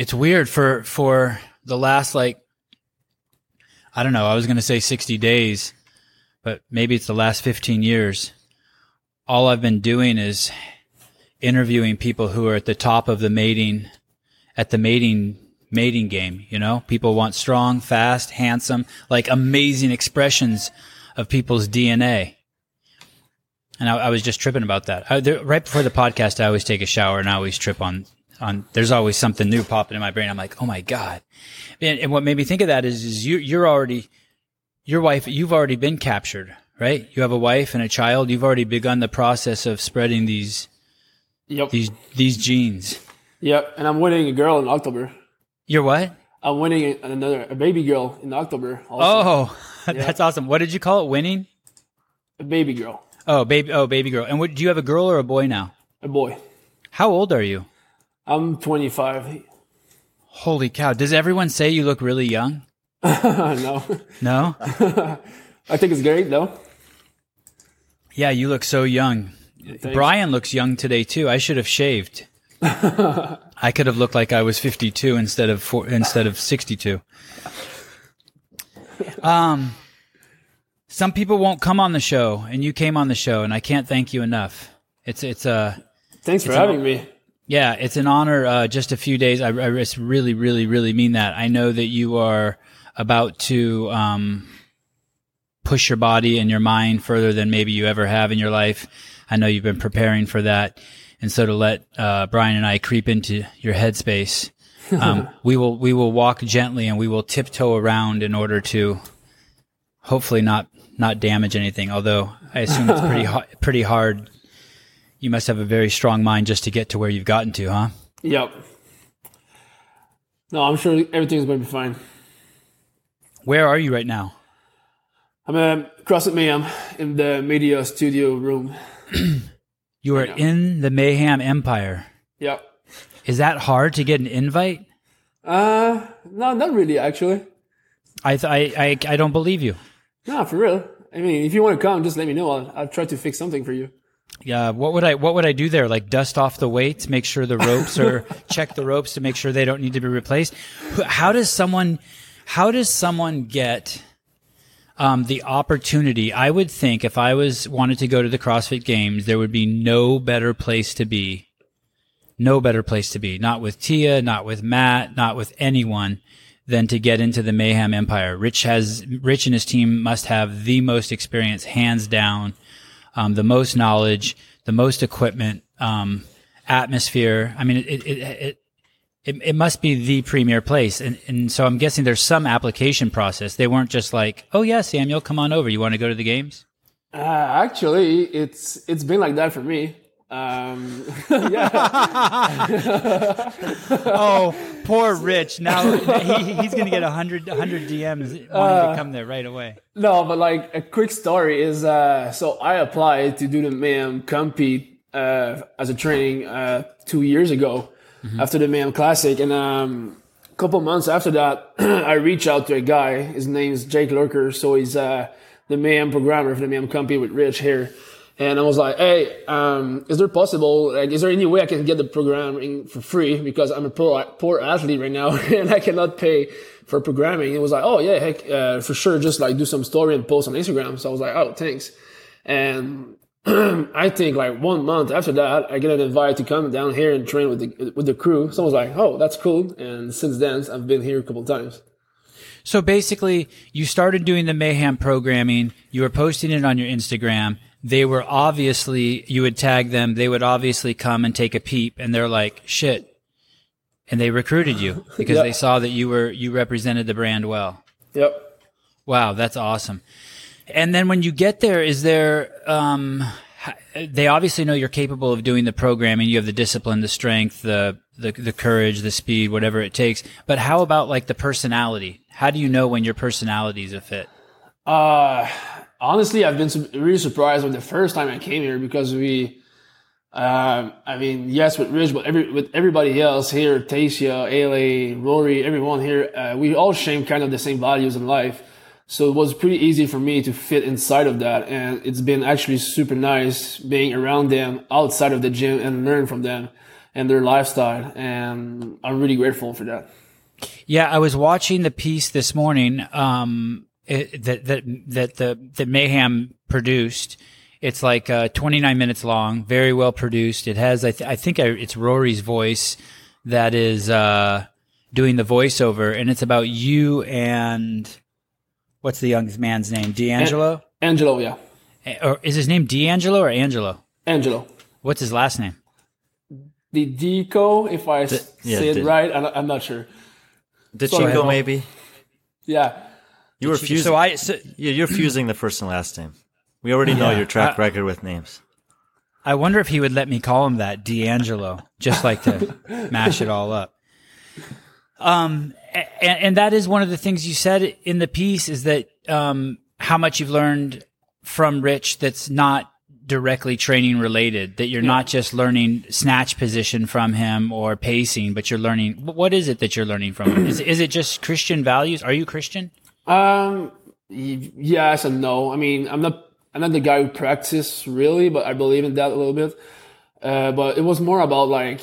It's weird for for the last like I don't know, I was going to say 60 days, but maybe it's the last 15 years. All I've been doing is interviewing people who are at the top of the mating at the mating mating game, you know? People want strong, fast, handsome, like amazing expressions of people's DNA. And I, I was just tripping about that. I, there, right before the podcast, I always take a shower and I always trip on on. There's always something new popping in my brain. I'm like, oh my god. And, and what made me think of that is, is you you're already your wife. You've already been captured, right? You have a wife and a child. You've already begun the process of spreading these Yep. these these genes. Yep. And I'm winning a girl in October. You're what? I'm winning another a baby girl in October. Also. Oh, that's awesome. What did you call it? Winning? a baby girl, Oh, baby. Oh, baby girl. And what, do you have a girl or a boy now? a boy. How old are you? I'm 25. Holy cow! Does everyone say you look really young? no, No. I think it's great though. Yeah, you look so young. Brian looks young today too. I should have shaved. I could have looked like I was 52 instead of four, instead of 62. Um, some people won't come on the show, and you came on the show, and I can't thank you enough. It's it's a Thanks for It's having an- me. Yeah, it's an honor. Uh, just a few days. I, I just really, really, really mean that. I know that you are about to um, push your body and your mind further than maybe you ever have in your life. I know you've been preparing for that, and so to let uh, Brian and I creep into your headspace, um, we will we will walk gently and we will tiptoe around in order to hopefully not not damage anything. Although I assume it's pretty ha- pretty hard. You must have a very strong mind just to get to where you've gotten to, huh? Yep. No, I'm sure everything's going to be fine. Where are you right now? I'm at CrossFit Mayhem in the media studio room. You are in the Mayhem Empire. Yep. Is that hard to get an invite? Uh, no, not really actually. I th- I, I I don't believe you. No, for real. I mean, if you want to come, just let me know. I'll, I'll try to fix something for you. Yeah, what would I what would I do there? Like dust off the weights, make sure the ropes are check the ropes to make sure they don't need to be replaced. How does someone how does someone get um, the opportunity? I would think if I was wanted to go to the CrossFit Games, there would be no better place to be. No better place to be. Not with Tia, not with Matt, not with anyone than to get into the Mayhem Empire. Rich has Rich and his team must have the most experience, hands down um, the most knowledge, the most equipment, um, atmosphere. I mean, it, it, it, it, it must be the premier place. And, and so I'm guessing there's some application process. They weren't just like, oh, yeah, Samuel, come on over. You want to go to the games? Uh, actually, it's it's been like that for me. Um, yeah, Oh, poor Rich. Now he, he's going to get 100, 100 DMs wanting to come there right away. no, but like a quick story is uh, so I applied to do the Mayhem compete uh, as a training uh, two years ago after the Mayhem Classic, and um, a couple months after that, I reached out to a guy. His name's Jake Lurker, so he's uh, the Mayhem programmer for the Mayhem compete with Rich here. And I was like, hey, um, is there possible, like, is there any way I can get the programming for free? Because I'm a poor, poor athlete right now and I cannot pay for programming. It was like, oh yeah, heck, uh, for sure. Just like do some story and post on Instagram. So I was like, oh, thanks. And I think like one month after that, I get an invite to come down here and train with the, with the crew. So I was like, oh, that's cool. And since then, I've been here a couple times. So basically, you started doing the Mayhem programming. You were posting it on your Instagram. They were obviously, you would tag them. They would obviously come and take a peep and they're like, shit. And they recruited you because Yeah. they saw that you were, you represented the brand well. Yep. Wow. That's awesome. And then when you get there, is there, um, they obviously know you're capable of doing the programming. You have the discipline, the strength, the, the, the courage, the speed, whatever it takes. But how about like the personality? How do you know when your personality is a fit? Uh, honestly, I've been really surprised with the first time I came here because we, um, I mean, yes, with Rich, but every, with everybody else here, Tasia, Ale, Rory, everyone here, uh, we all share kind of the same values in life. So it was pretty easy for me to fit inside of that. And it's been actually super nice being around them outside of the gym and learn from them. and their lifestyle, and I'm really grateful for that. Yeah, I was watching the piece this morning um, it, that that that the that Mayhem produced. It's like uh, 29 minutes long, very well produced. It has, I, th- I think, I, it's Rory's voice that is uh, doing the voiceover, and it's about you and what's the young man's name? D'Angelo. Angelo, yeah, Eh, Or is his name D'Angelo or Angelo? Angelo. What's his last name? The Deco, if I yeah, say it the- right, I'm, I'm not sure. Did Sorry, Chico maybe? Yeah, You were fusing. So I, so yeah, you're fusing the first and last name. We already know Yeah, your track I- record with names. I wonder if he would let me call him that, D'Angelo, just like to mash it all up. Um, and, and that is one of the things you said in the piece is that um, how much you've learned from Rich that's not directly training related. That you're not just learning snatch position from him or pacing, but you're learning. What is it that you're learning from him? Is is it just Christian values? Are you Christian? Um, yes and no. I mean, I'm not I'm not the guy who practices really, but I believe in that a little bit. Uh, but it was more about like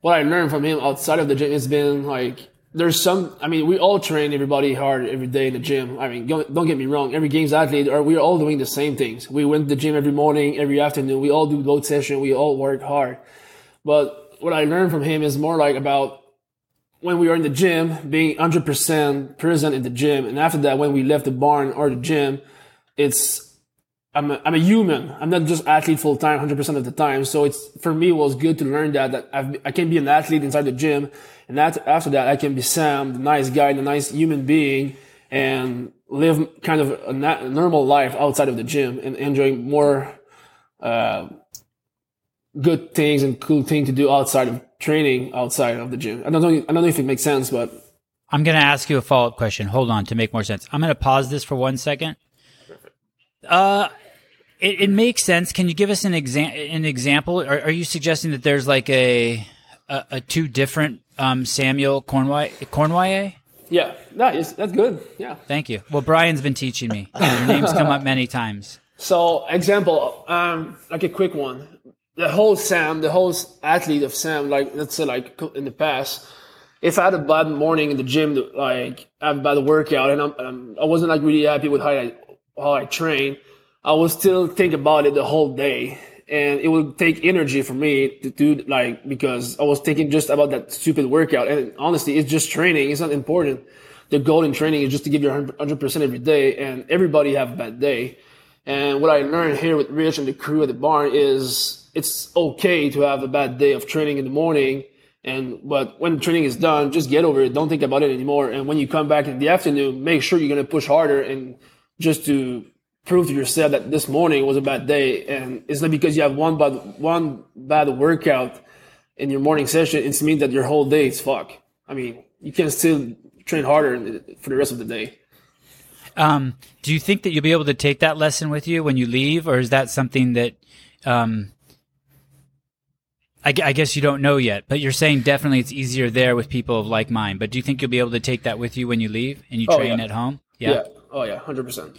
what I learned from him outside of the gym. It's been like there's some. I mean, we all train everybody hard every day in the gym. I mean, don't, get me wrong. Every games athlete, or we're all doing the same things. We went to the gym every morning, every afternoon. We all do both session. We all work hard. But what I learned from him is more like about when we were in the gym, being 100% present in the gym. And after that, when we left the barn or the gym, it's, I'm a, I'm a human. I'm not just athlete full time 100% of the time. So it's, for me, it was good to learn that, that I've, I can be an athlete inside the gym. And that, after that, I can be Sam, the nice guy, the nice human being and live kind of a, na- normal life outside of the gym and enjoy more, uh, good things and cool thing to do outside of training outside of the gym. I don't know. I don't know if it makes sense, but I'm going to ask you a follow up question. Hold on to make more sense. I'm going to pause this for one second. Uh, it, it makes sense. Can you give us an exam an example? Are, are you suggesting that there's like a a, a two different um, Samuel Cornway Cornway? yeah, that is that's good. Yeah. Thank you. Well, Brian's been teaching me. Your name's come up many times. So example, um, like a quick one. The whole Sam, the whole athlete of Sam, like let's say like in the past, if I had a bad morning in the gym, like I had a bad workout, and I'm, um, I wasn't like really happy with how I how I train, I would still think about it the whole day, and it would take energy for me to do like because I was thinking just about that stupid workout, and honestly, it's just training. It's not important. The goal in training is just to give your hundred percent every day, and everybody have a bad day. And what I learned here with Rich and the crew at the barn is it's okay to have a bad day of training in the morning. And but when training is done, just get over it. Don't think about it anymore. And when you come back in the afternoon, make sure you're gonna push harder and just to prove to yourself that this morning was a bad day. And it's not because you have one bad one bad workout in your morning session. It's mean that your whole day is fuck. I mean, you can still train harder for the rest of the day. Um, do you think that you'll be able to take that lesson with you when you leave, or is that something that, um, I, I guess you don't know yet? But you're saying definitely it's easier there with people of like mind. But do you think you'll be able to take that with you when you leave and you Oh, train yeah. at home? Yeah. Oh yeah, hundred percent.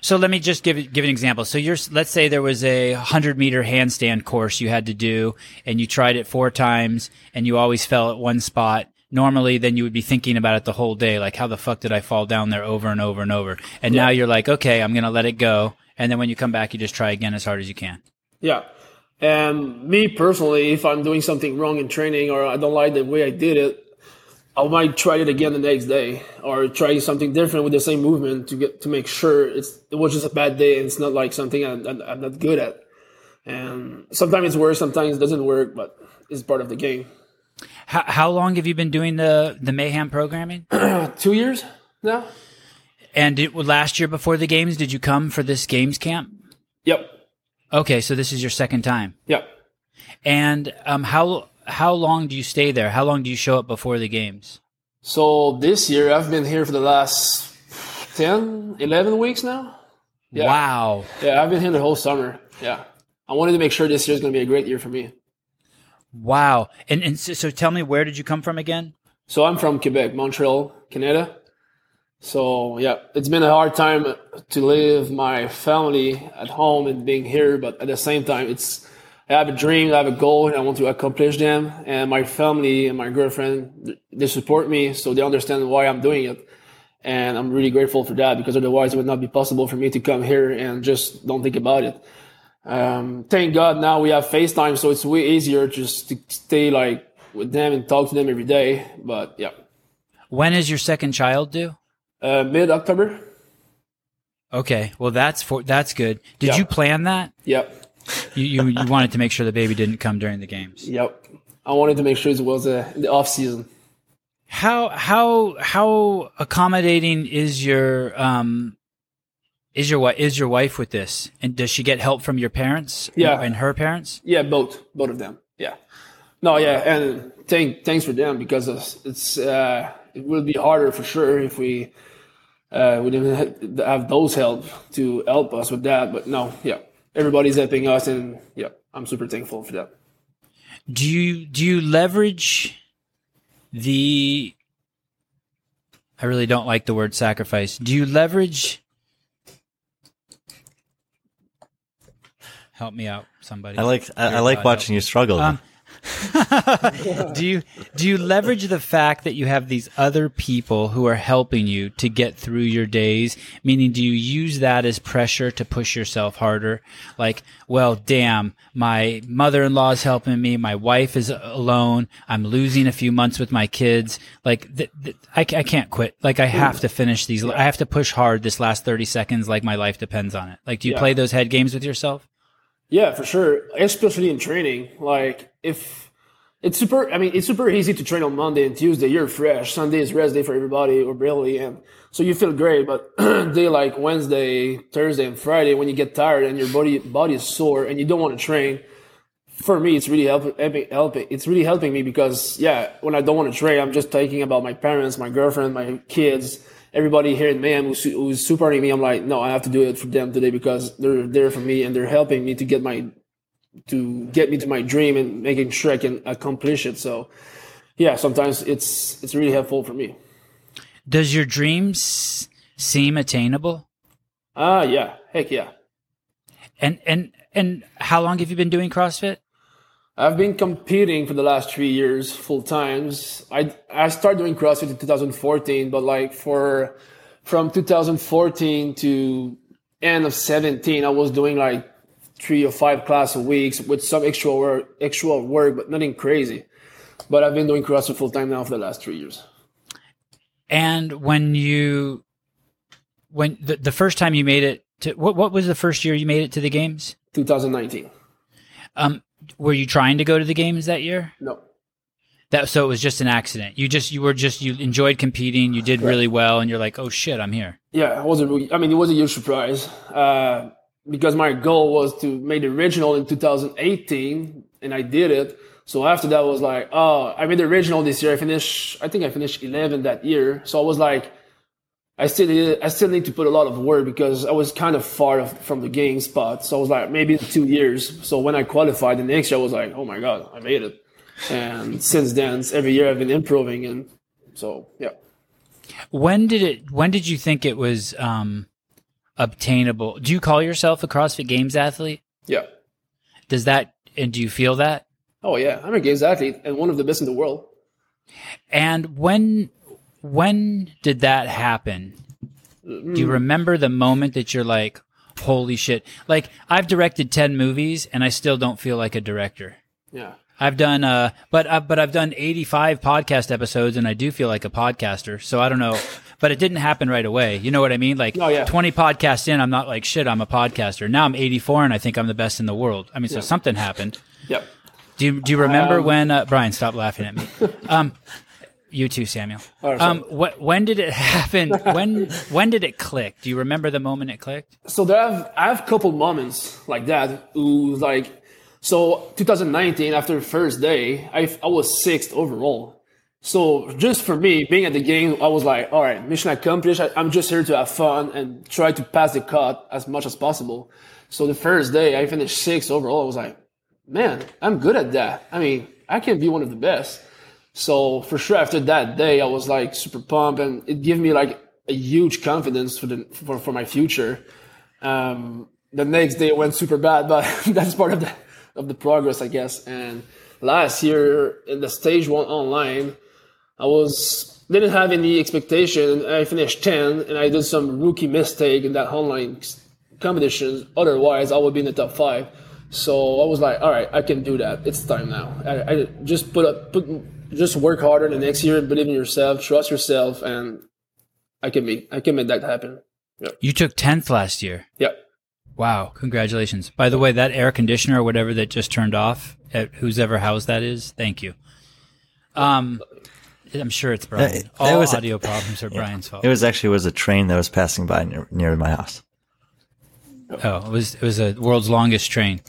So let me just give give an example. So you're let's say there was a hundred meter handstand course you had to do, and you tried it four times, and you always fell at one spot. Normally, then you would be thinking about it the whole day, like how the fuck did I fall down there over and over and over? And now you're like, okay, I'm gonna let it go. And then when you come back, you just try again as hard as you can. Yeah. And me personally, if I'm doing something wrong in training or I don't like the way I did it, I might try it again the next day or try something different with the same movement to get to make sure it's it was just a bad day and it's not like something I'm, I'm I'm not good at. And sometimes it's works, sometimes it doesn't work, but it's part of the game. How, how long have you been doing the the mayhem programming? Two years now. and it, last year before the games, did you come for this games camp? Yep. Okay, so this is your second time. Yep. And um, how how long do you stay there? How long do you show up before the games? So this year I've been here for the last 10, 11 weeks now. Yeah. Wow. Yeah, I've been here the whole summer. Yeah. I wanted to make sure this year is going to be a great year for me. Wow. And and so, so tell me where did you come from again? So I'm from Quebec, Montreal, Canada. So yeah, it's been a hard time to leave my family at home and being here, but at the same time, it's I have a dream, I have a goal, and I want to accomplish them. And my family and my girlfriend, they support me, so they understand why I'm doing it. And I'm really grateful for that because otherwise it would not be possible for me to come here and just don't think about it. Um, thank God now we have FaceTime, so it's way easier just to stay like with them and talk to them every day. But yeah, When is your second child due? Uh, mid October. Okay, well that's for that's good. Did Yeah. you plan that? Yep. You, you you wanted to make sure the baby didn't come during the games. Yep. I wanted to make sure it was uh, in the off season. How how how accommodating is your um is your is your wife with this? And does she get help from your parents? Yeah. and her parents. Yeah, both, both of them. Yeah. No, yeah, and thank thanks for them because it's, it's uh, it will be harder for sure if we uh, we didn't have those help to help us with that. But no, yeah, everybody's helping us, and yeah, I'm super thankful for that. Do you do you leverage the? I really don't like the word sacrifice. Do you leverage? Help me out, somebody. I like I, I like God, watching you struggle. Um, do you do you leverage the fact that you have these other people who are helping you to get through your days? Meaning do you use that as pressure to push yourself harder? Like well damn my mother-in-law is helping me. My wife is alone. I'm losing a few months with my kids. Like th- th- I, I can't quit. Like i have to finish these. I have to push hard this last 30 seconds like my life depends on it. Like do you Yeah. play those head games with yourself Yeah, for sure. Especially in training. Like if it's super I mean, it's super easy to train on Monday and Tuesday, you're fresh. Sunday is rest day for everybody or barely and so you feel great, but day like Wednesday, Thursday and Friday when you get tired and your body body is sore and you don't want to train, for me it's really helping it's really helping me because yeah, when I don't want to train, I'm just thinking about my parents, my girlfriend, my kids, everybody here in Mayhem who's, who's supporting me. I'm like, no, I have to do it for them today because they're there for me and they're helping me to get my to get me to my dream and making sure I can accomplish it. So yeah, sometimes it's it's really helpful for me. does your dreams seem attainable Ah, yeah, heck yeah. And and and how long have you been doing CrossFit? I've been competing for the last three years full times. I I started doing CrossFit in 2014, but like for from 2014 to end of 17, I was doing like three or five class a week with some extra work, extra work, but nothing crazy. But I've been doing CrossFit full time now for the last three years. And when you when the, the first time you made it to what what was the first year you made it to the games? 2019. Um were you trying to go to the games that year? No. That so it was just an accident. You just you were just you enjoyed competing, you did really well and you're like, "Oh shit, I'm here." Yeah, it wasn't. really, I mean, it was a huge surprise uh, because my goal was to make the regional in 2018, and I did it. So after that, was like, oh, I made the regional this year. I finished, I think I finished 11 that year. So I was like, I still need, I still need to put a lot of work because I was kind of far from the game spot. So I was like, maybe two years. So when I qualified the next year, I was like, oh my god, I made it. And since then, every year I've been improving, and so yeah. When did it when did you think it was um obtainable? Do you call yourself a CrossFit Games athlete? Yeah. Does that and do you feel that? Oh yeah, I'm a games athlete and one of the best in the world. And when when did that happen? Do you remember the moment that you're like, holy shit? Like I've directed 10 movies and I still don't feel like a director. Yeah. I've done uh but uh, but I've done 85 podcast episodes and I do feel like a podcaster. So I don't know, but it didn't happen right away. You know what I mean? Like Oh, yeah. 20 podcasts in, I'm not like shit, I'm a podcaster. Now I'm 84 and I think I'm the best in the world. I mean, so something happened. Yep. Do you, do you remember Um, when uh, Brian stop laughing at me? Um, you too, Samuel. right, Um, wh- when did it happen? when when did it click? Do you remember the moment it clicked? So there have I have a couple moments like that who like so 2019 after the first day I I was sixth overall. So just for me being at the game, I was like, all right, mission accomplished. I, I'm just here to have fun and try to pass the cut as much as possible. So the first day I finished sixth overall. I was like, man, I'm good at that. I mean, I can be one of the best. So for sure, after that day, I was like super pumped, and it gave me like a huge confidence for the for, for my future. Um, the next day went super bad, but that's part of the of the progress, I guess. And last year in the stage one online, I was didn't have any expectation. I finished 10 and I did some rookie mistake in that online competition. Otherwise, I would be in the top five. So I was like, all right, I can do that. It's time now. I, I just put up, put, just work harder the next year, believe in yourself, trust yourself, and I can make, I can make that happen. Yeah. You took 10th last year. Yeah. Wow. Congratulations. By the way, that air conditioner or whatever that just turned off at whose ever house that is, thank you. Um, I'm sure it's Brian. it All was- audio problems are Brian's fault. It was actually was a train that was passing by near, near my house. Oh, it was it was a world's longest train.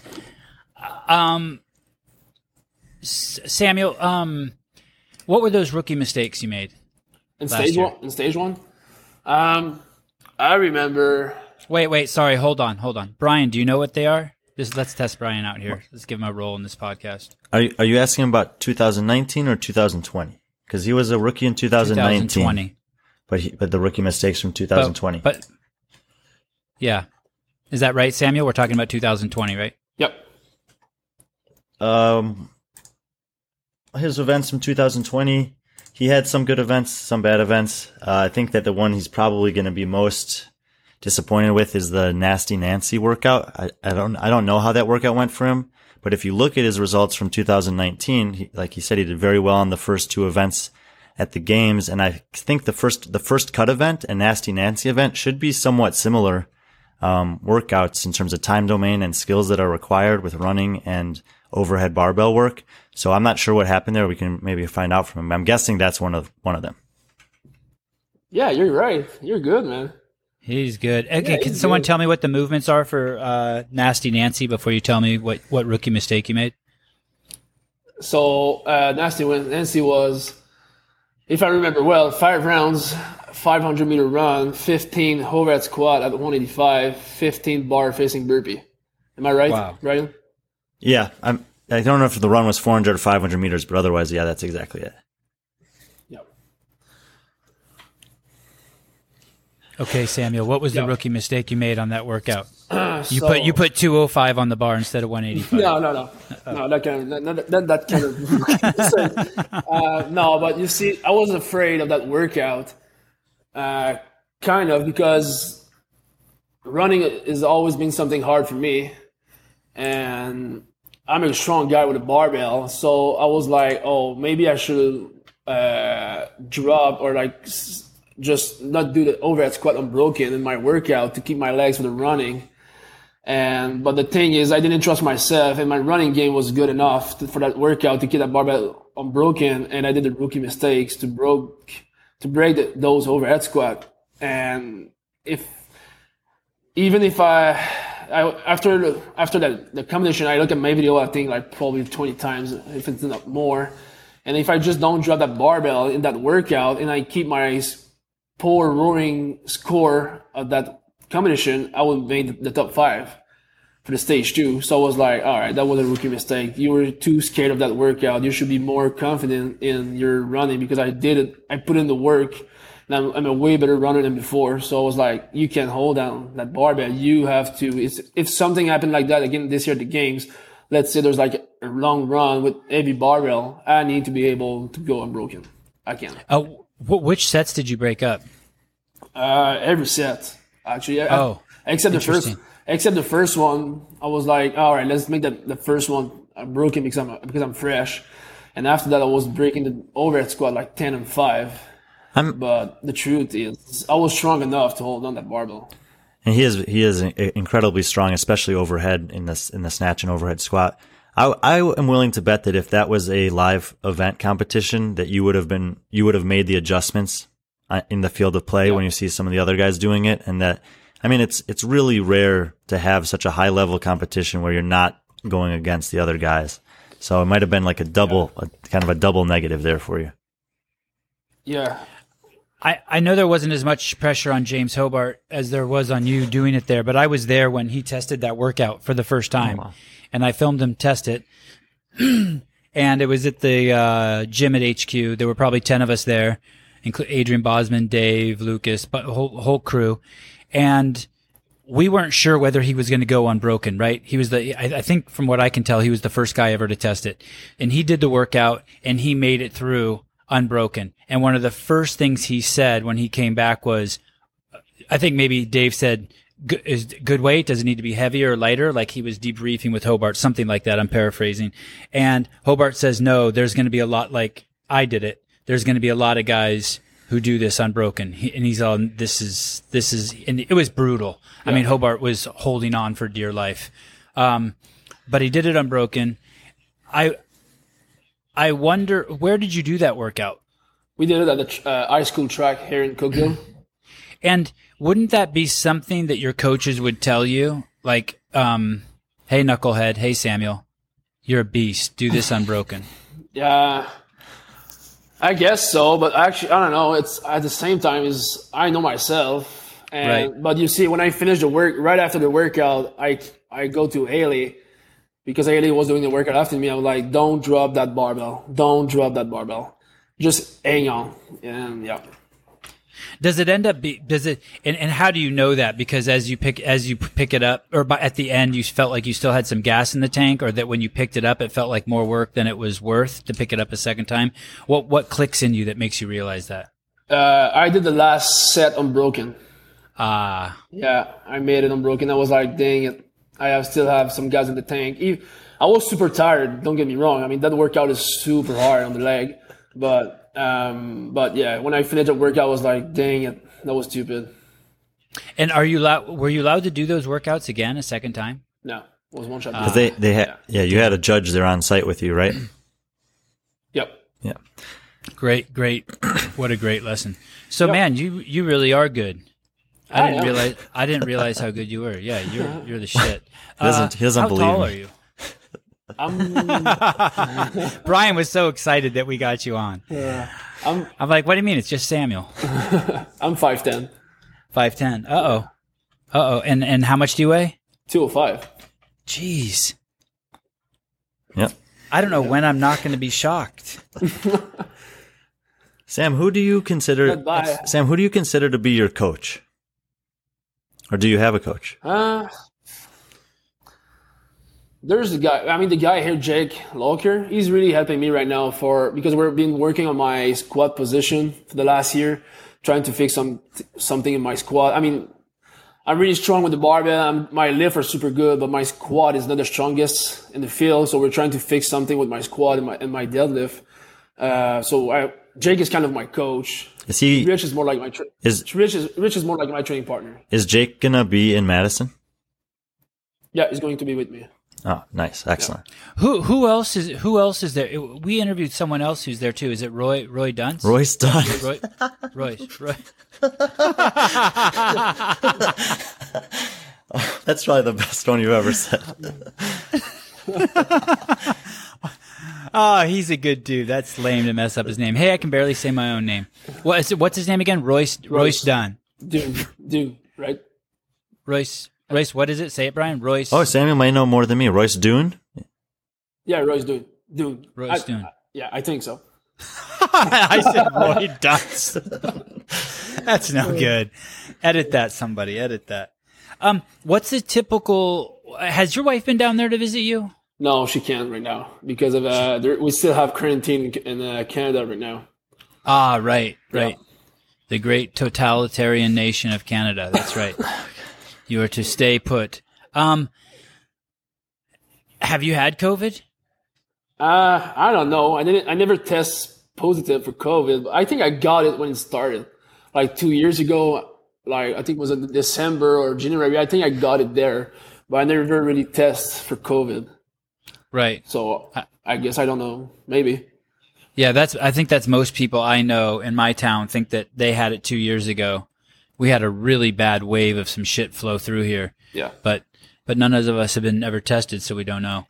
Um, S- Samuel, um, what were those rookie mistakes you made? In stage year. one, in stage one, um, I remember Wait, wait, sorry, hold on, hold on. Brian, do you know what they are? This, let's test Brian out here. Let's give him a role in this podcast. Are you, are you asking about 2019 or 2020? Because he was a rookie in 2019, 2020. but he, but the rookie mistakes from But- 2020. But, yeah, is that right, Samuel? We're talking about 2020, right? Yep. um, his events from 2020, he had some good events, some bad events. Uh, I think that the one he's probably going to be most disappointed with is the Nasty Nancy workout. I, I don't I don't know how that workout went for him, but if you look at his results from 2019, he, like he said, he did very well on the first two events at the games, and I think the first the first cut event and Nasty Nancy event should be somewhat similar um, workouts in terms of time domain and skills that are required with running and overhead barbell work. So I'm not sure what happened there. We can maybe find out from him. I'm guessing that's one of one of them. Yeah, you're right. You're good, man. He's good. Okay, Yeah, can someone good. tell me what the movements are for uh, Nasty Nancy before you tell me what, what rookie mistake you made? So uh, Nasty when Nancy was, if I remember well, five rounds, 500 meter run, 15 overhead squat at 185, 15 bar facing burpee. Am I right, Wow. Ryan? Yeah, I'm. I don't know if the run was 400 or 500 meters, but otherwise, yeah, that's exactly it. Yep. Okay, Samuel, what was the rookie mistake you made on that workout? You So- put you put 205 on the bar instead of 185. No, no, no, no. That kind of not, not that kind of. uh, no, but you see, I was afraid of that workout, uh, kind of because running has always been something hard for me, and I'm a strong guy with a barbell, so I was like, oh, maybe I should uh, drop or like just not do the overhead squat unbroken in my workout to keep my legs the running. And but the thing is, I didn't trust myself, and my running game was good enough to, for that workout to keep that barbell unbroken. And I did the rookie mistakes to broke to break the, those overhead squat. And if even if I, I after after that the competition, I look at my video, I think like probably twenty times, if it's not more. And if I just don't drop that barbell in that workout, and I keep my poor roaring score of that competition, I would make the top five for the stage two. So I was like, all right, that was a rookie mistake. You were too scared of that workout. You should be more confident in your running because I did it. I put in the work. I'm, I'm a way better runner than before. So I was like, you can't hold down that barbell. You have to. It's, if something happened like that again this year at the games, let's say there's like a long run with heavy barbell, I need to be able to go unbroken. I can. Uh, wh- which sets did you break up? Uh, every set, actually. I- Oh, except the first, except the first one. I was like, all right, let's make that the first one uh, broken because I'm because I'm fresh. And after that, I was breaking the overhead squat like ten and five. I'm- But the truth is, I was strong enough to hold on that barbell. And he is he is incredibly strong, especially overhead in this in the snatch and overhead squat. I I am willing to bet that if that was a live event competition, that you would have been you would have made the adjustments uh, in the field of play when you see some of the other guys doing it, and that I mean it's it's really rare to have such a high level competition where you're not going against the other guys. So it might have been like a double, a, kind of a double negative there for you. Yeah, I, I know there wasn't as much pressure on James Hobart as there was on you doing it there, but I was there when he tested that workout for the first time, and I filmed him test it. and it was at the uh, gym at HQ. There were probably ten of us there, including Adrian Bozman, Dave, Lucas, but whole whole crew. And we weren't sure whether he was going to go unbroken, right? He was the, I, I, think from what I can tell, he was the first guy ever to test it. And he did the workout and he made it through unbroken. And one of the first things he said when he came back was, I think maybe Dave said, is good weight? Does it need to be heavier or lighter? Like he was debriefing with Hobart, something like that. I'm paraphrasing. And Hobart says, no, there's going to be a lot like I did it. There's going to be a lot of guys who do this unbroken. He, and he's on, this is, this is, and it was brutal. Yeah. I mean, Hobart was holding on for dear life. Um, but he did it unbroken. I, I wonder, where did you do that workout? We did it at the uh, high school track here in Cookeville. and wouldn't that be something that your coaches would tell you? Like, um, hey, knucklehead, hey, Samuel, you're a beast. Do this unbroken. yeah. I guess so, but actually, I don't know. It's at the same time is I know myself, and right. but you see, when I finish the work right after the workout, I I go to Haley because Haley was doing the workout after me. I was like, "Don't drop that barbell. Don't drop that barbell. Just hang on." And yeah. Does it end up be does it and, and how do you know that? Because as you pick as you pick it up or by, at the end you felt like you still had some gas in the tank or that when you picked it up it felt like more work than it was worth to pick it up a second time. What what clicks in you that makes you realize that? Uh, I did the last set unbroken. Ah. Uh, yeah, I made it unbroken. I was like, dang it. I have, still have some gas in the tank. I was super tired. Don't get me wrong. I mean, that workout is super hard on the leg, but um, but yeah, when I finished the workout, I was like, dang it, that was stupid. And are you allowed? Were you allowed to do those workouts again a second time? No, it was one shot. Because uh, they they had yeah. yeah, you had a judge there on site with you, right? yep. Yeah. Great, great. what a great lesson. So yep. man, you you really are good. I, I didn't realize I didn't realize how good you were. Yeah, you're you're the shit. He doesn't, he doesn't how believe tall me. are you? I'm... Brian was so excited that we got you on. Yeah. I'm, I'm like, what do you mean? It's just Samuel. I'm 5'10. 5'10. Uh oh. Uh oh. And, and how much do you weigh? 205. Jeez. Yep. I don't know yep. when I'm not going to be shocked. Sam, who do you consider? Goodbye. Sam, who do you consider to be your coach? Or do you have a coach? Uh, there's the guy. I mean, the guy here, Jake Locker. He's really helping me right now for because we've been working on my squat position for the last year, trying to fix some something in my squat. I mean, I'm really strong with the barbell. I'm, my lift are super good, but my squat is not the strongest in the field. So we're trying to fix something with my squat and my and my deadlift. Uh, so I, Jake is kind of my coach. Is he? Rich is more like my. Tra- is Rich is Rich is more like my training partner. Is Jake gonna be in Madison? Yeah, he's going to be with me. Oh, nice, excellent. Yeah. Who who else is who else is there? We interviewed someone else who's there too. Is it Roy Roy Dunce? Royce Dunce. Roy, Royce. Roy. oh, that's probably the best one you've ever said. oh, he's a good dude. That's lame to mess up his name. Hey, I can barely say my own name. What is it, what's his name again? Royce Royce, Royce Dunne. Dude, dude, right? Royce Royce, what is it? Say it, Brian. Royce. Oh, Samuel might know more than me. Royce Dune. Yeah, Royce Dune. Dune. Royce I, Dune. I, yeah, I think so. I said Roy Dunce. That's no good. Edit that, somebody. Edit that. Um, what's the typical? Has your wife been down there to visit you? No, she can't right now because of uh, there, we still have quarantine in uh, Canada right now. Ah, right, right. Yeah. The great totalitarian nation of Canada. That's right. You are to stay put. Um, have you had COVID? Uh, I don't know. I didn't. I never test positive for COVID. I think I got it when it started, like two years ago. Like I think it was in December or January. I think I got it there, but I never really test for COVID. Right. So I, I guess I don't know. Maybe. Yeah, that's. I think that's most people I know in my town think that they had it two years ago we had a really bad wave of some shit flow through here. Yeah. But but none of us have been ever tested, so we don't know.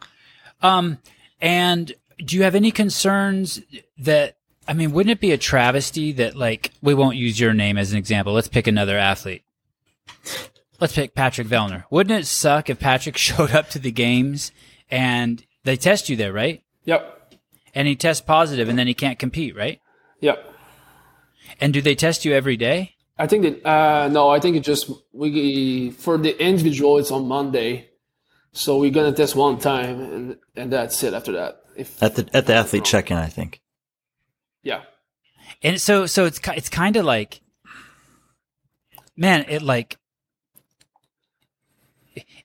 Um, and do you have any concerns that I mean, wouldn't it be a travesty that like we won't use your name as an example? Let's pick another athlete. Let's pick Patrick Vellner. Wouldn't it suck if Patrick showed up to the games and they test you there, right? Yep. And he tests positive and then he can't compete, right? Yep. And do they test you every day? I think that uh, no, I think it just we for the individual it's on Monday, so we're gonna test one time and and that's it. After that, if At the at the athlete check-in, I think. yeah, And so, so it's it's kind of like, man, it like,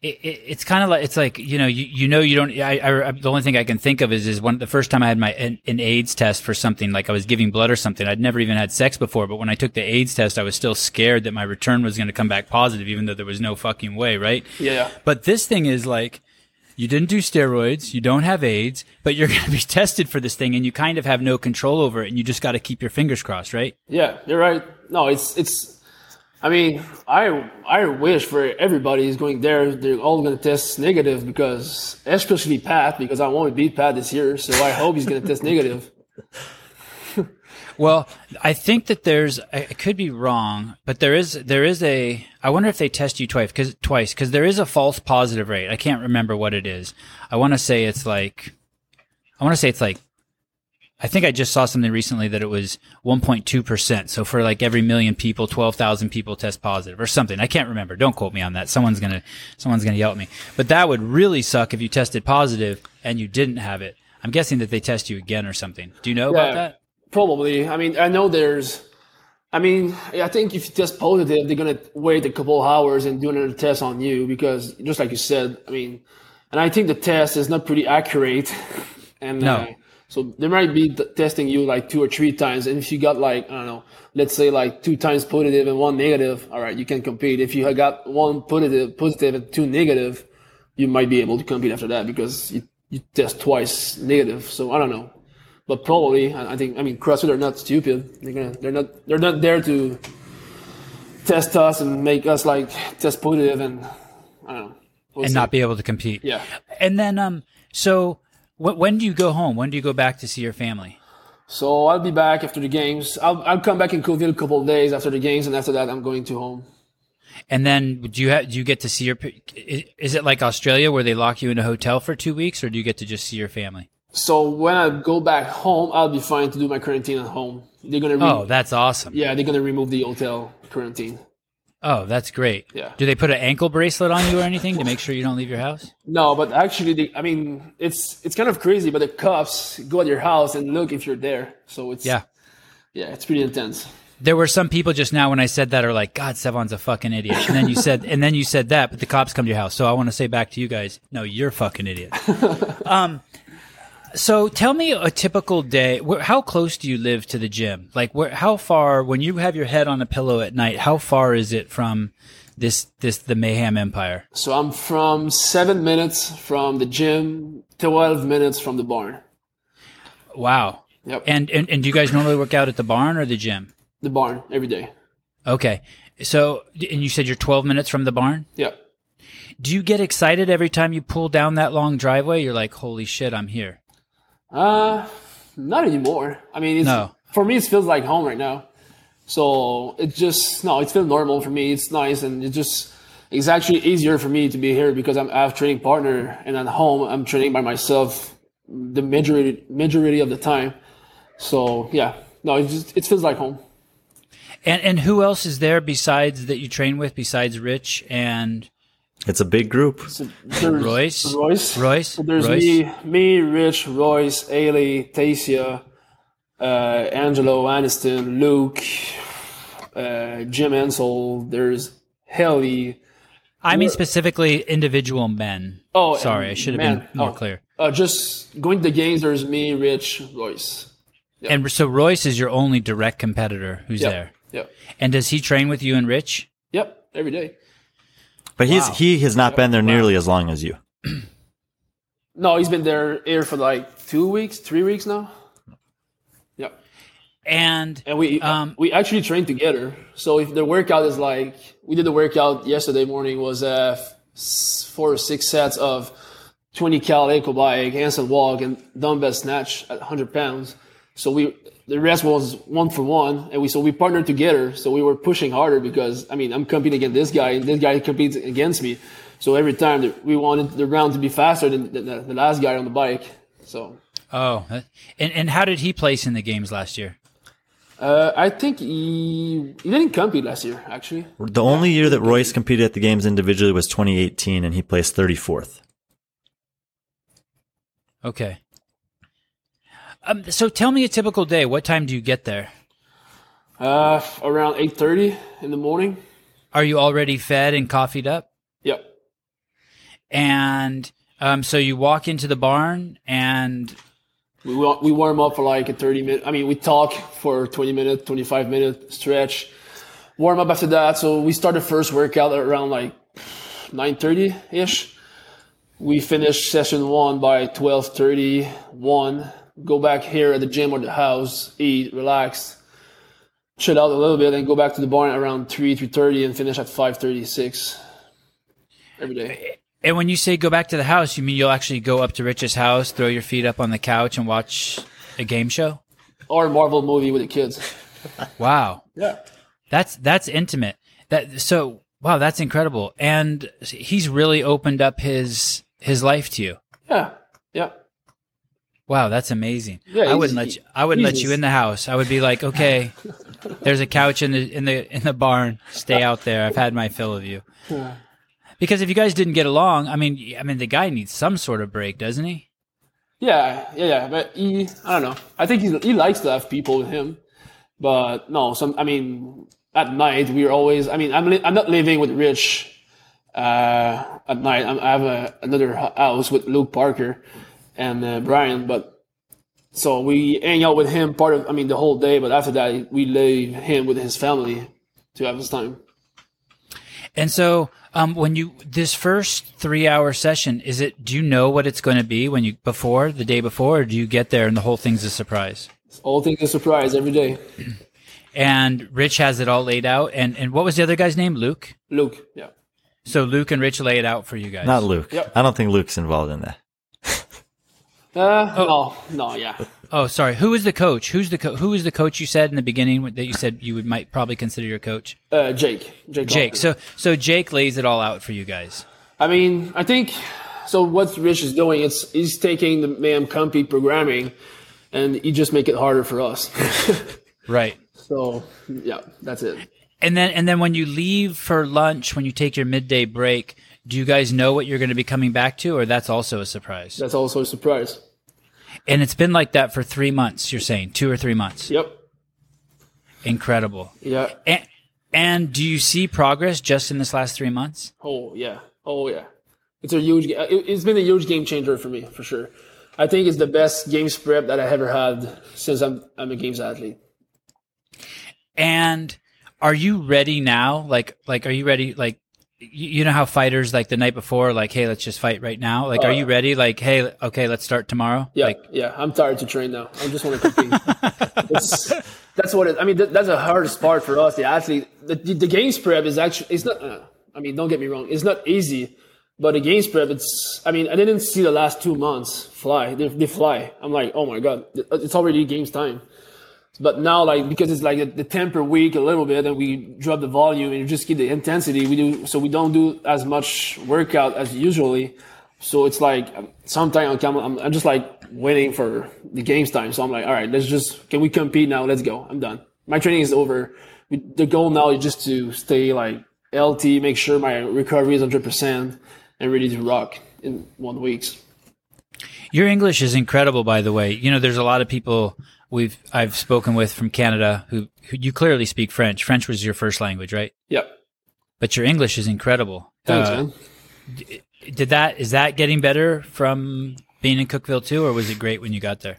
it, it, it's kind of like it's like you know you, you know you don't. I, I the only thing I can think of is is when the first time I had my an, an AIDS test for something like I was giving blood or something. I'd never even had sex before, but when I took the AIDS test, I was still scared that my return was going to come back positive, even though there was no fucking way, right? yeah, But this thing is like, you didn't do steroids, you don't have AIDS, but you're going to be tested for this thing and you kind of have no control over it and you just got to keep your fingers crossed, right? yeah, you're right. No, it's it's. I mean, I I wish for everybody is going there. They're all gonna test negative because, especially Pat, because I want to beat Pat this year. So I hope he's gonna test negative. Well, I think that there's, I I could be wrong, but there is, there is a, I wonder if they test you twice, cause, twice, cause there is a false positive rate. I can't remember what it is. I want to say it's like, I want to say it's like, I think I just saw something recently that it was 1.2%. So for like every million people, 12,000 people test positive or something. I can't remember. Don't quote me on that. Someone's going to, someone's going to yell at me. But that would really suck if you tested positive and you didn't have it. I'm guessing that they test you again or something. Do you know about that? Probably. I mean, I know there's. I mean, I think if you test positive, they're gonna wait a couple hours and do another test on you because, just like you said, I mean, and I think the test is not pretty accurate, and No. uh, so they might be t- testing you like two or three times, and if you got like I don't know, let's say like two times positive and one negative, all right, you can compete. If you got one positive, positive and two negative, you might be able to compete after that because you, you test twice negative. So I don't know but probably I I think I mean CrossFit are not stupid. They're gonna they're not they're not there to test us and make us like test positive and I don't know. We'll and see. not be able to compete. yeah. And then, um, so when do you go home? When do you go back to see your family? So I'll be back after the games. I'll I'll come back in Cookeville a couple of days after the games, and after that I'm going to home. And then do you ha- do you get to see your? Is it like Australia where they lock you in a hotel for two weeks, or do you get to just see your family? So when I go back home, I'll be fine to do my quarantine at home. They're gonna re- Oh, that's awesome. yeah, they're gonna remove the hotel quarantine. Oh, that's great. Yeah. Do they put an ankle bracelet on you or anything to make sure you don't leave your house? No, but actually, the, I mean, it's it's kind of crazy. But the cops go at your house and look if you're there. So it's Yeah. yeah, it's pretty intense. There were some people just now when I said that are like, God, Sevan's a fucking idiot. And then you said, and then you said that, but the cops come to your house. So I want to say back to you guys, no, you're fucking idiot. um, so tell me a typical day. How close do you live to the gym? Like, where, how far, when you have your head on a pillow at night, how far is it from this, this, the Mayhem Empire? So I'm from seven minutes from the gym, twelve minutes from the barn. Wow. Yep, And, and, and do you guys normally work out at the barn or the gym? the barn every day. Okay. So, and you said you're 12 minutes from the barn? Yep. Do you get excited every time you pull down that long driveway? You're like, holy shit, I'm here. Uh, not anymore. I mean, it's, No. for me, it feels like home right now. So it just no, it feels normal for me. It's nice, and it just it's actually easier for me to be here because I'm, I have training partner, and at home I'm training by myself the majority majority of the time. So yeah, no, it just it feels like home. And and who else is there besides that you train with besides Rich and It's a big group. So Royce? Royce. Royce? So there's Royce? me, me, Rich, Royce, Ailey, Tasia, uh, Angelo, Aniston, Luke, uh, Jim Ansel. There's Haley. I mean specifically individual men. Oh, sorry, I should have man, been more oh, clear. Uh, just going to the games. There's me, Rich, Royce. And so Royce is your only direct competitor who's Yep. there. Yep. And does he train with you and Rich? Yep. Every day. But he's Wow. he has not been there nearly as long as you. No, he's been there here for like two weeks, three weeks now. Yep. And And we Um, we actually train together. So if the workout is like we did the workout yesterday morning was uh four or six sets of twenty cal ankle bike, handstand walk, and dumbbell snatch at hundred pounds. So we the rest was one for one, and we so we partnered together. So we were pushing harder because I mean I'm competing against this guy, and this guy competes against me. So every time that we wanted the round to be faster than the, the, the last guy on the bike. So oh, and and how did he place in the games last year? Uh, I think he he didn't compete last year. Actually, The only year that Royce competed at the games individually was 2018, and he placed 34th. Okay. Um, so tell me a typical day. What time do you get there? uh, around eight thirty in the morning. Are you already fed and coffeeed up? Yep. And um, so you walk into the barn and We we warm up for like a thirty minute. I mean, we talk for twenty minute, twenty five minute stretch. Warm up after that. So we start the first workout around like nine thirty ish. We finish session one by 12:30, one. Go back here at the gym or the house, eat, relax, chill out a little bit, and go back to the barn around three, three thirty, and finish at five thirty, six every day. and when you say go back to the house, you mean you'll actually go up to Rich's house, throw your feet up on the couch, and watch a game show? Or a Marvel movie with the kids. Wow. Yeah. That's that's intimate. That so wow, that's incredible. And he's really opened up his his life to you. Yeah. Yeah. Wow, that's amazing. Yeah, I wouldn't let you, I wouldn't let you in the house. I would be like, okay, there's a couch in the in the in the barn. Stay out there. I've had my fill of you. Because if you guys didn't get along, I mean, I mean, the guy needs some sort of break, doesn't he? Yeah, yeah, yeah. But he, I don't know. I think he he likes to have people with him, but no. Some, I mean, at night we're always. I mean, I'm li- I'm not living with Rich. Uh, at night, I'm, I have a, another house with Luke Parker and uh, Brian, but so we hang out with him part of. I mean, the whole day, but after that, we leave him with his family to have his time. And so, um, when you this first three hour session, is it? Do you know what it's going to be when you before the day before, or do you get there and the whole thing's a surprise? All things a surprise every day. And Rich has it all laid out. And and what was the other guy's name? Luke. Luke, yeah. So Luke and Rich lay it out for you guys. Not Luke. Yep. I don't think Luke's involved in that. Uh, no, no, yeah. Oh, sorry. Who is the coach? Who's the co- who is the coach you said in the beginning that you said you would might probably consider your coach? Uh, Jake, Jake. Jake. So so Jake lays it all out for you guys. I mean, I think so. What Rich is doing, it's he's taking the Mayhem compete programming, and he just make it harder for us. Right. so yeah, that's it. And then and then when you leave for lunch, when you take your midday break, do you guys know what you're going to be coming back to, or that's also a surprise? That's also a surprise. And it's been like that for three months. You're saying two or three months. Yep. Incredible. Yeah. And, and do you see progress just in this last three months? Oh yeah. Oh yeah. It's a huge. It's been a huge game changer for me for sure. I think it's the best games prep that I ever had since I'm I'm a games athlete. And are you ready now? Like, like, are you ready? Like, you, know how fighters like the night before, like, hey, let's just fight right now. Like, are you ready? Like, hey, okay, let's start tomorrow. Yeah, Like, yeah. I'm tired to train now. I just want to compete. that's what it. I mean, that, that's the hardest part for us, the athlete. The, the, the games prep is actually. It's not. Uh, I mean, don't get me wrong. It's not easy, but the games prep. It's. I mean, I didn't see the last two months fly. They, they fly. I'm like, oh my god, it's already games time. But now, like, because it's like the taper week a little bit, and we drop the volume and just keep the intensity. We do so we don't do as much workout as usually. So it's like um, sometimes I'm, I'm, I'm just like waiting for the games time. So I'm like, all right, let's just can we compete now? Let's go. I'm done. My training is over. The goal now is just to stay like LT, make sure my recovery is 100 percent, and ready to rock in one weeks. your English is incredible, by the way. You know, there's a lot of people we've I've spoken with from Canada who, who you clearly speak French. French was your first language, right? Yep. But your English is incredible. Thanks, Uh, man. Did that is that getting better from being in Cookeville too, or was it great when you got there?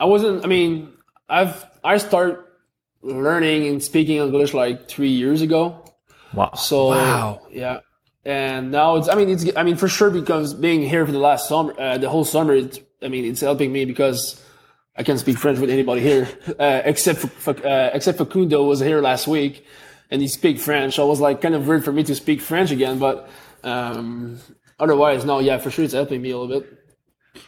I wasn't. I mean, I've I start learning and speaking English like three years ago. Wow. So Wow. yeah, and now it's. I mean, it's. I mean, for sure because being here for the last summer, uh, the whole summer. It's, I mean, it's helping me because I can't speak French with anybody here, uh, except for, for uh, except for Kundo was here last week, and he speak French. So it was like kind of weird for me to speak French again, but um, otherwise, no, yeah, for sure, it's helping me a little bit.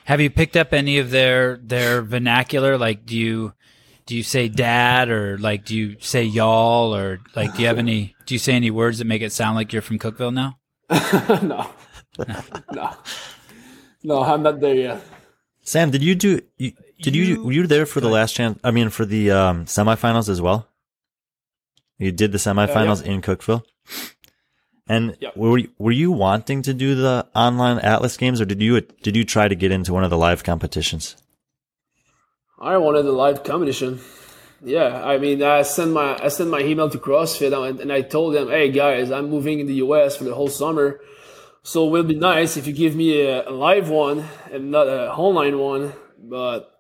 Have you picked up any of their their vernacular? Like, do you do you say dad or like do you say y'all or like do you have any do you say any words that make it sound like you're from Cookeville now? no, no, no, I'm not there yet. Sam, did you do? You, Did you, were you there for the last chance? I mean, for the um, semifinals as well. You did the semifinals in Cookeville, And Yeah. were you, were you wanting to do the online Atlas games, or did you did you try to get into one of the live competitions? I wanted the live competition. Yeah, I mean, I sent my I sent my email to CrossFit and, and I told them, "Hey guys, I'm moving in the US for the whole summer, so it will be nice if you give me a, a live one and not a online one." But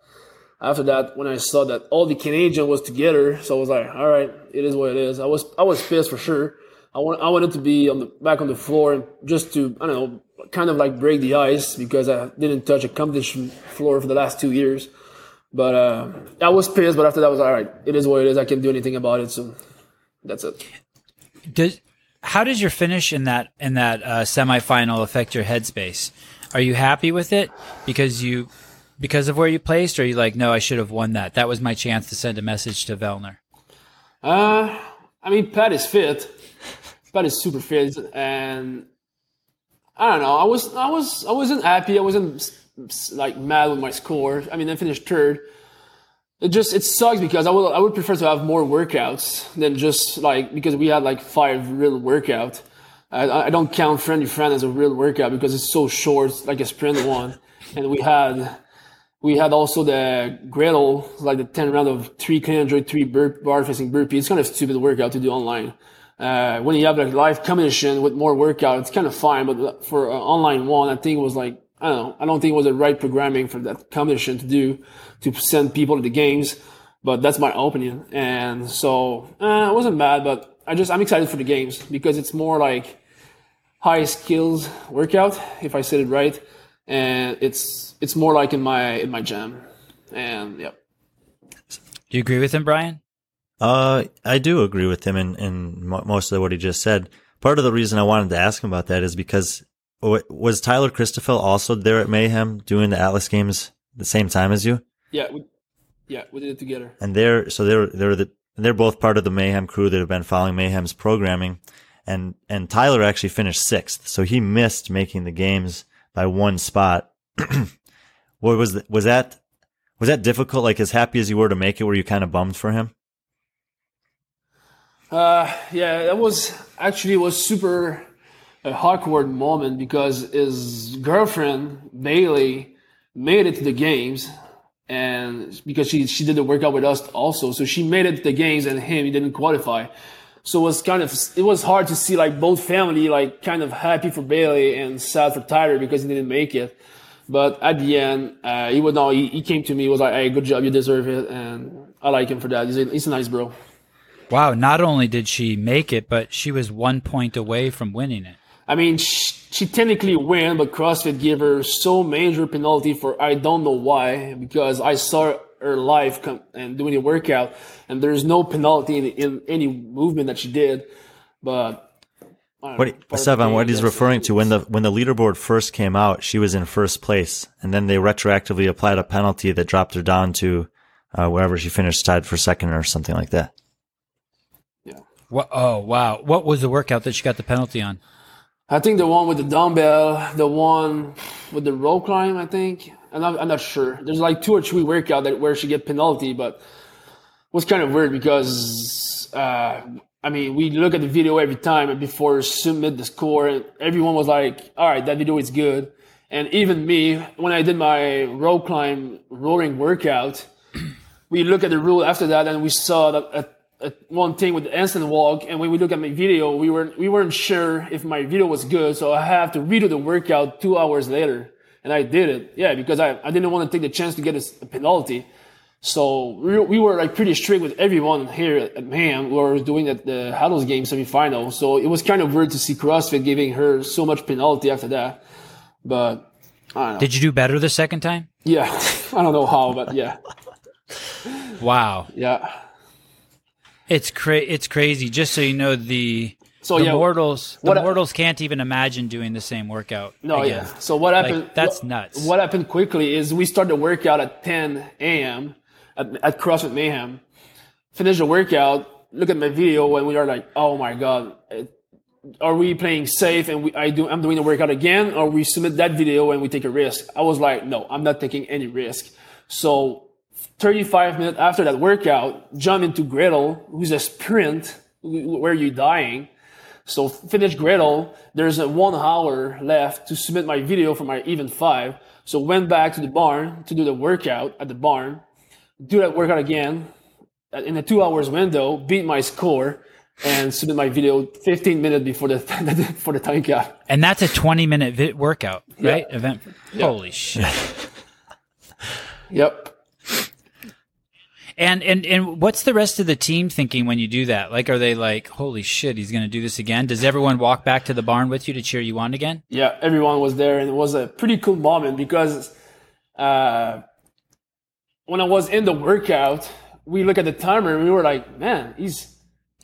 after that, when I saw that all the Canadian was together, so I was like, "All right, it is what it is." I was I was pissed for sure. I want I wanted to be on the back on the floor just to I don't know, kind of like break the ice because I didn't touch a competition floor for the last two years. But uh, I was pissed. But after that, I was all right. It is what it is. I can't do anything about it. So that's it. Does how does your finish in that in that uh, semifinal affect your headspace? Are you happy with it because you because of where you placed, or you like, no, I should have won that. That was my chance to send a message to Vellner. Uh, I mean, Pat is fit. Pat is super fit, and I don't know. I was, I was, I wasn't happy. I wasn't like mad with my score. I mean, I finished third. It just it sucks because I would I would prefer to have more workouts than just like because we had like five real workout. I, I don't count Friendly Fran as a real workout because it's so short, like a sprint one. And we had we had also the Grendel, like the 10 round of three clean and jerk, three burp, bar facing burpee. It's kind of stupid workout to do online. Uh, when you have like live competition with more workout, it's kind of fine. But for uh, online one, I think it was like, I don't know. I don't think it was the right programming for that competition to do to send people to the games. But that's my opinion. And so, uh, it wasn't bad, but I just, I'm excited for the games because it's more like high skills workout, if I said it right. And it's, it's more like in my, in my jam. And yeah. Do you agree with him, Brian? Uh, I do agree with him in, in most of what he just said. Part of the reason I wanted to ask him about that is because was Tyler Christoffel also there at Mayhem doing the Atlas games the same time as you? Yeah. We, yeah. We did it together. And they're, so they're, they're the, they're both part of the Mayhem crew that have been following Mayhem's programming. And, and Tyler actually finished sixth. So he missed making the games by one spot. what was, th- was that, was that difficult? Like as happy as you were to make it, were you kind of bummed for him? Uh, yeah, that was actually was super a awkward moment because his girlfriend Bailey made it to the games, and because she she did the workout with us also, so she made it to the games, and him he didn't qualify. So it was kind of it was hard to see like both family like kind of happy for Bailey and sad for Tyler because he didn't make it. But at the end, uh, he would know he, he came to me he was like, "Hey, good job, you deserve it," and I like him for that. He's a, he's a nice bro. Wow! Not only did she make it, but she was one point away from winning it. I mean, she, she technically win, but CrossFit gave her so major penalty for I don't know why because I saw her life come and doing the workout, and there's no penalty in, in any movement that she did. But I don't What know, he- part of the Sevan, what he's referring to when the when the leaderboard first came out, she was in first place, and then they retroactively applied a penalty that dropped her down to uh, wherever she finished, tied for second or something like that. Yeah. What? Oh, wow! What was the workout that she got the penalty on? I think the one with the dumbbell, the one with the rope climb. I think I'm not, I'm not sure. There's like two or three workout that where she get penalty, but it was kind of weird because uh, I mean we look at the video every time before submit the score, and everyone was like, "All right, that video is good." And even me, when I did my rope climb roaring workout, we look at the rule after that and we saw that uh, uh, one thing with the instant walk and when we look at my video we weren't we weren't sure if my video was good so i have to redo the workout two hours later and i did it yeah because i, I didn't want to take the chance to get a, penalty so we, we were like pretty strict with everyone here at, Mayhem. We were doing at the Atlas game semifinal. So it was kind of weird to see CrossFit giving her so much penalty after that. But I don't know. Did you do better the second time? yeah, I don't know how, but yeah, Wow! yeah. It's cra- It's crazy. Just so you know, the So the yeah, mortals the I- mortals can't even imagine doing the same workout. No, again. yeah. So what happened? Like, that's nuts. What happened quickly is we started the workout at 10 a.m. at, at CrossFit Mayhem. Finish the workout. Look at my video, and we are like, "Oh my god, are we playing safe?" And we, I do, I'm doing the workout again, or we submit that video and we take a risk. I was like, "No, I'm not taking any risk." So 35 minutes after that workout, jump into Grendel, who's a sprint where you're dying. So finish Grendel. There's a one hour left to submit my video for my event five. So went back to the barn to do the workout at the barn, do that workout again in a two hours window, beat my score and submit my video 15 minutes before the for the time cap. And that's a 20 minute vi- workout, right? Yeah. Event. Holy shit. yep. And and and what's the rest of the team thinking when you do that? Like, are they like, "Holy shit, he's going to do this again"? Does everyone walk back to the barn with you to cheer you on again? Yeah, everyone was there, and it was a pretty cool moment because uh, when I was in the workout, we look at the timer and we were like, "Man, he's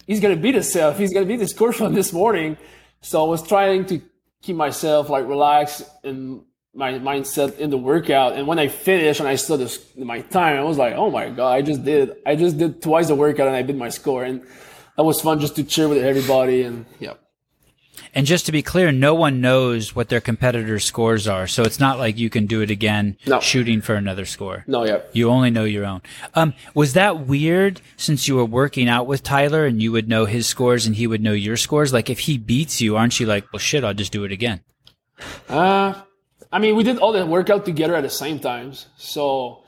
he's going to beat himself. He's going to beat the score from this morning." So I was trying to keep myself like relaxed and my mindset in the workout. And when I finished and I saw this, my time, I was like, oh my God, I just did, I just did twice the workout and I beat my score. And that was fun just to cheer with everybody. And yeah. And just to be clear, no one knows what their competitors' scores are. So it's not like you can do it again no. shooting for another score. No, yeah. You only know your own. Um, was that weird since you were working out with Tyler and you would know his scores and he would know your scores? Like if he beats you, aren't you like, well, shit, I'll just do it again? Uh, I mean, we did all the workout together at the same times. So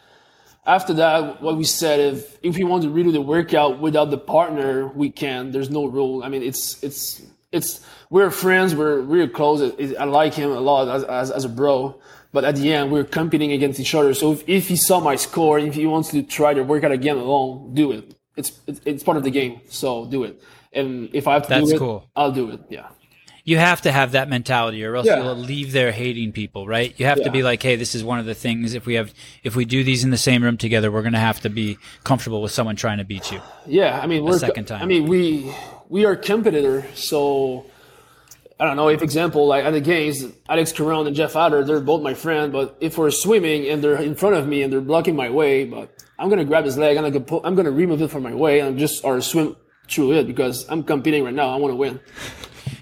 after that, what we said, if if we want to redo the workout without the partner, we can. There's no rule. I mean, it's it's it's we're friends. We're really close. I like him a lot as, as, as a bro. But at the end, we're competing against each other. So if, if he saw my score, if he wants to try the workout again alone, do it. It's it's part of the game. So do it. And if I have to That's do it, cool. I'll do it. Yeah you have to have that mentality or else yeah. you'll leave there hating people, right? You have yeah. to be like, hey, this is one of the things if we have if we do these in the same room together, we're gonna have to be comfortable with someone trying to beat you. Yeah, I mean we're second time. I mean we we are competitor, so I don't know if example like at the games, Alex Caron and Jeff Adler, they're both my friend, but if we're swimming and they're in front of me and they're blocking my way, but I'm gonna grab his leg, and I'm gonna pull, I'm gonna remove it from my way and just or swim through it because I'm competing right now. I want to win.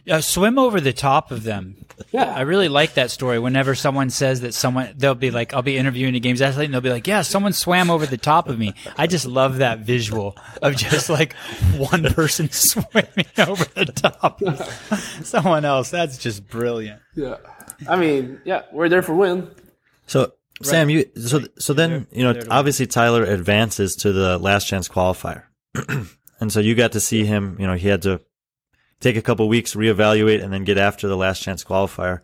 Uh, swim over the top of them. Yeah. I really like that story. Whenever someone says that someone, they'll be like, I'll be interviewing a games athlete and they'll be like, yeah, someone swam over the top of me. I just love that visual of just like one person swimming over the top of someone else. That's just brilliant. Yeah. I mean, yeah, we're there for win. So, Sam, you, so, so then, you know, obviously Tyler advances to the last chance qualifier. and so you got to see him, you know, he had to take a couple weeks, reevaluate, and then get after the last chance qualifier.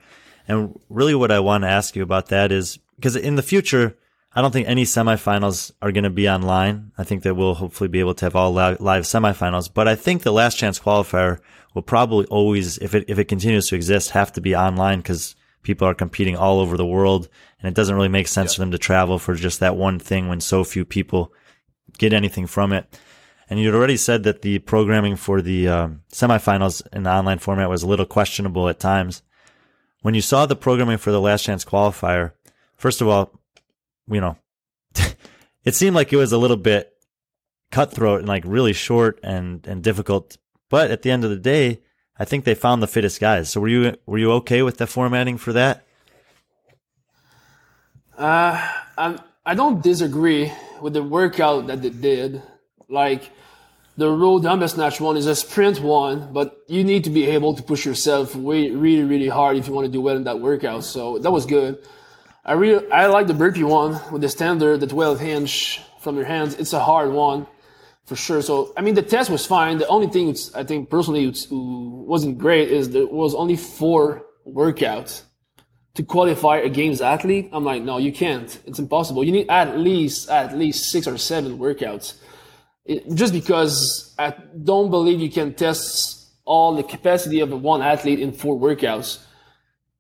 And really, what I want to ask you about that is because in the future, I don't think any semifinals are going to be online. I think that we'll hopefully be able to have all live, live semifinals, but I think the last chance qualifier will probably always, if it, if it continues to exist, have to be online because people are competing all over the world and it doesn't really make sense yeah. for them to travel for just that one thing when so few people get anything from it. And you'd already said that the programming for the um, semifinals in the online format was a little questionable at times. When you saw the programming for the last chance qualifier, first of all, you know, it seemed like it was a little bit cutthroat and like really short and, and difficult. But at the end of the day, I think they found the fittest guys. So were you were you okay with the formatting for that? Uh, I'm, I don't disagree with the workout that they did. Like the road dumbbell snatch one is a sprint one, but you need to be able to push yourself way, really, really hard if you want to do well in that workout. So that was good. I really, I like the burpee one with the standard, the 12 hinge from your hands. It's a hard one for sure. So, I mean, the test was fine. The only thing I think personally wasn't great is there was only four workouts to qualify a games athlete. I'm like, no, you can't. It's impossible. You need at least, at least six or seven workouts it, just because I don't believe you can test all the capacity of one athlete in four workouts.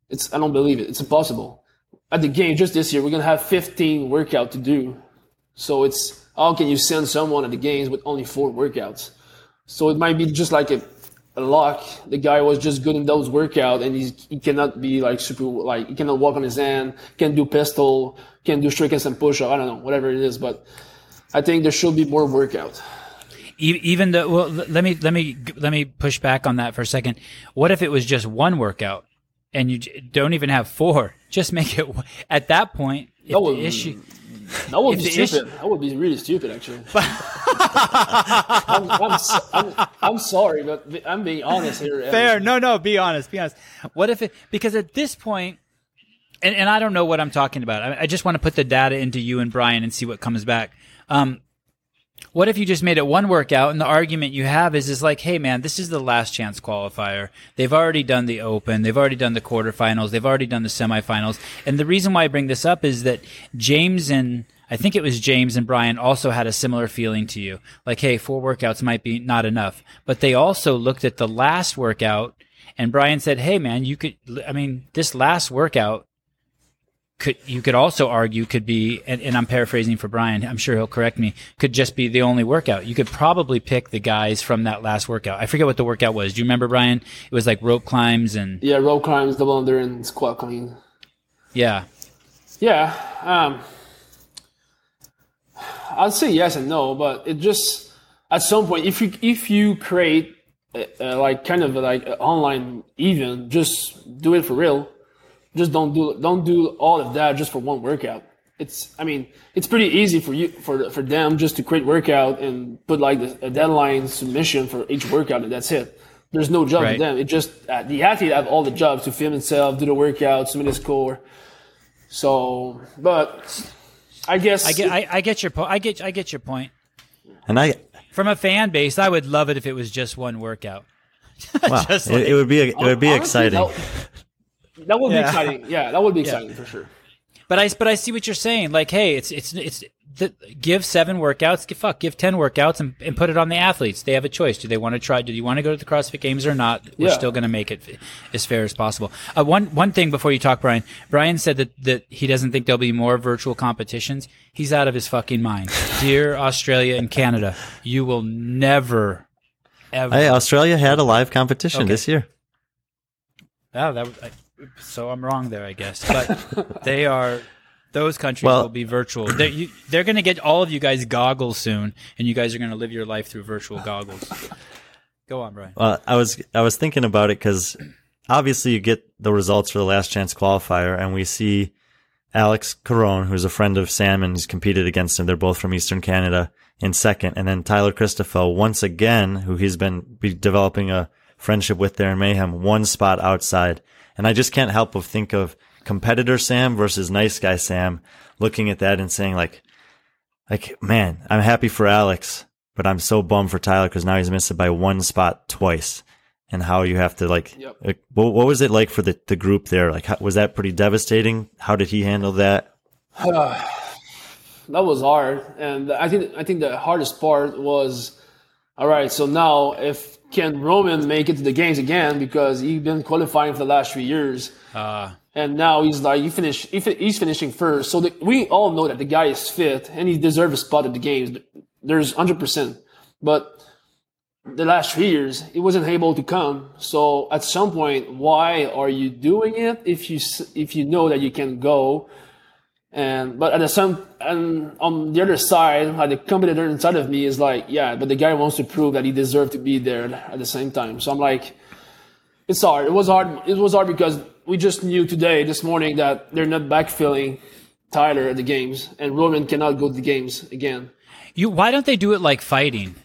It's I don't believe it. It's impossible. At the game, just this year, we're gonna have 15 workout to do. So it's how can you send someone at the games with only four workouts? So it might be just like a, a lock. The guy was just good in those workouts, and he's, he cannot be like super like he cannot walk on his hand, can do pistol, can do strickens and push up. I don't know, whatever it is, but I think there should be more workout. Even though, well, let me let me let me push back on that for a second. What if it was just one workout and you don't even have four? Just make it at that point. If oh, the issue, That would be the issue- stupid. That would be really stupid, actually. I'm, I'm, I'm, I'm sorry, but I'm being honest here. Fair. No, no. Be honest. Be honest. What if it? Because at this point, and, and I don't know what I'm talking about. I, I just want to put the data into you and Brian and see what comes back. Um, what if you just made it one workout and the argument you have is is like, hey man, this is the last chance qualifier. They've already done the open, they've already done the quarterfinals, they've already done the semifinals. And the reason why I bring this up is that James and I think it was James and Brian also had a similar feeling to you. Like, hey, four workouts might be not enough. But they also looked at the last workout and Brian said, Hey man, you could I mean, this last workout could you could also argue could be and, and I'm paraphrasing for Brian, I'm sure he'll correct me, could just be the only workout. You could probably pick the guys from that last workout. I forget what the workout was. Do you remember Brian? It was like rope climbs and Yeah, rope climbs, double under, and squat clean. yeah. Yeah, um, I'd say yes and no, but it just at some point, if you if you create uh, uh, like kind of like an online event, just do it for real. Just don't do don't do all of that just for one workout. It's I mean it's pretty easy for you for for them just to create workout and put like the, a deadline submission for each workout and that's it. There's no job Right. to them. It just uh, the athlete have all the jobs to film himself, do the workout, submit his score. So, but I guess I get I, I get your po- I get I get your point. And I, From a fan base, I would love it if it was just one workout. wow, Just it, like- it would be it would be Honestly, exciting. That, that would Yeah. be exciting. Yeah, that would be exciting for sure. But I but I see what you're saying. Like, hey, it's it's it's the, give seven workouts. Give, fuck, give ten workouts and, and put it on the athletes. They have a choice. Do they want to try? Do you want to go to the CrossFit Games or not? We're Yeah. still going to make it f- as fair as possible. Uh, one one thing before you talk, Brian. Brian said that that he doesn't think there'll be more virtual competitions. He's out of his fucking mind. Dear Australia and Canada, you will never ever. Hey, Australia had a live competition Okay. this year. Oh, that was- I, so I'm wrong there, I guess. But they are those countries Well- will be virtual. They're, you, they're going to get all of you guys goggles soon, and you guys are going to live your life through virtual goggles. Go on, Brian. Well, I was I was thinking about it because obviously you get the results for the last chance qualifier, and we see Alex Caron, who's a friend of Sam and he's competed against him. They're both from Eastern Canada in second, and then Tyler Christoffel once again, who he's been be developing a friendship with there in Mayhem, one spot outside. And I just can't help but think of competitor Sam versus nice guy Sam, looking at that and saying like, like man, I'm happy for Alex, but I'm so bummed for Tyler because now he's missed it by one spot twice. And how you have to like, Yep. like what, what was it like for the, the group there? Like, how, was that pretty devastating? How did he handle that? That was hard, and I think I think the hardest part was, all right. So now, if can Roman make it to the games again because he's been qualifying for the last three years, Uh, and now he's like he finished he fi- he's finishing first. So the, we all know that the guy is fit and he deserves a spot at the games. There's hundred percent, but the last three years he wasn't able to come. So at some point, why are you doing it if you if you know that you can go? And but at the same and on the other side, like the competitor inside of me is like, yeah, but the guy wants to prove that he deserved to be there at the same time. So I'm like, it's hard. It was hard. It was hard because we just knew today, this morning, that they're not backfilling Tyler at the games, and Roman cannot go to the games again. you why don't they do it like fighting?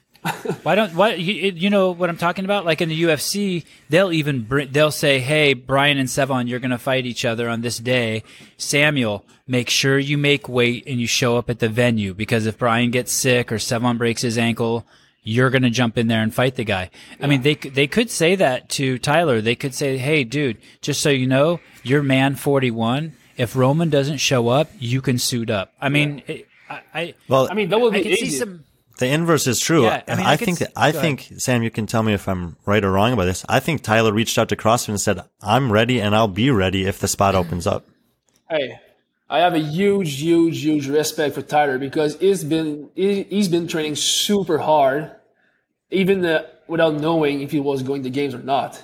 Why don't why you, you know what I'm talking about? Like in the UFC, they'll even bring, they'll say, "Hey, Brian and Sevan, you're going to fight each other on this day. Samuel, make sure you make weight and you show up at the venue because if Brian gets sick or Sevan breaks his ankle, you're going to jump in there and fight the guy." I mean, they they could say that to Tyler. They could say, "Hey, dude, just so you know, you're man 41. If Roman doesn't show up, you can suit up." I mean, it, I, I Well, I mean, that would I be can see some. The inverse is true. Yeah, I I, mean, I could think that, I go think Sam, you can tell me if I'm right or wrong about this. I think Tyler reached out to CrossFit and said, "I'm ready and I'll be ready if the spot opens up." Hey, I have a huge, huge, huge respect for Tyler because he's been he, he's been training super hard, even uh, without knowing if he was going to games or not.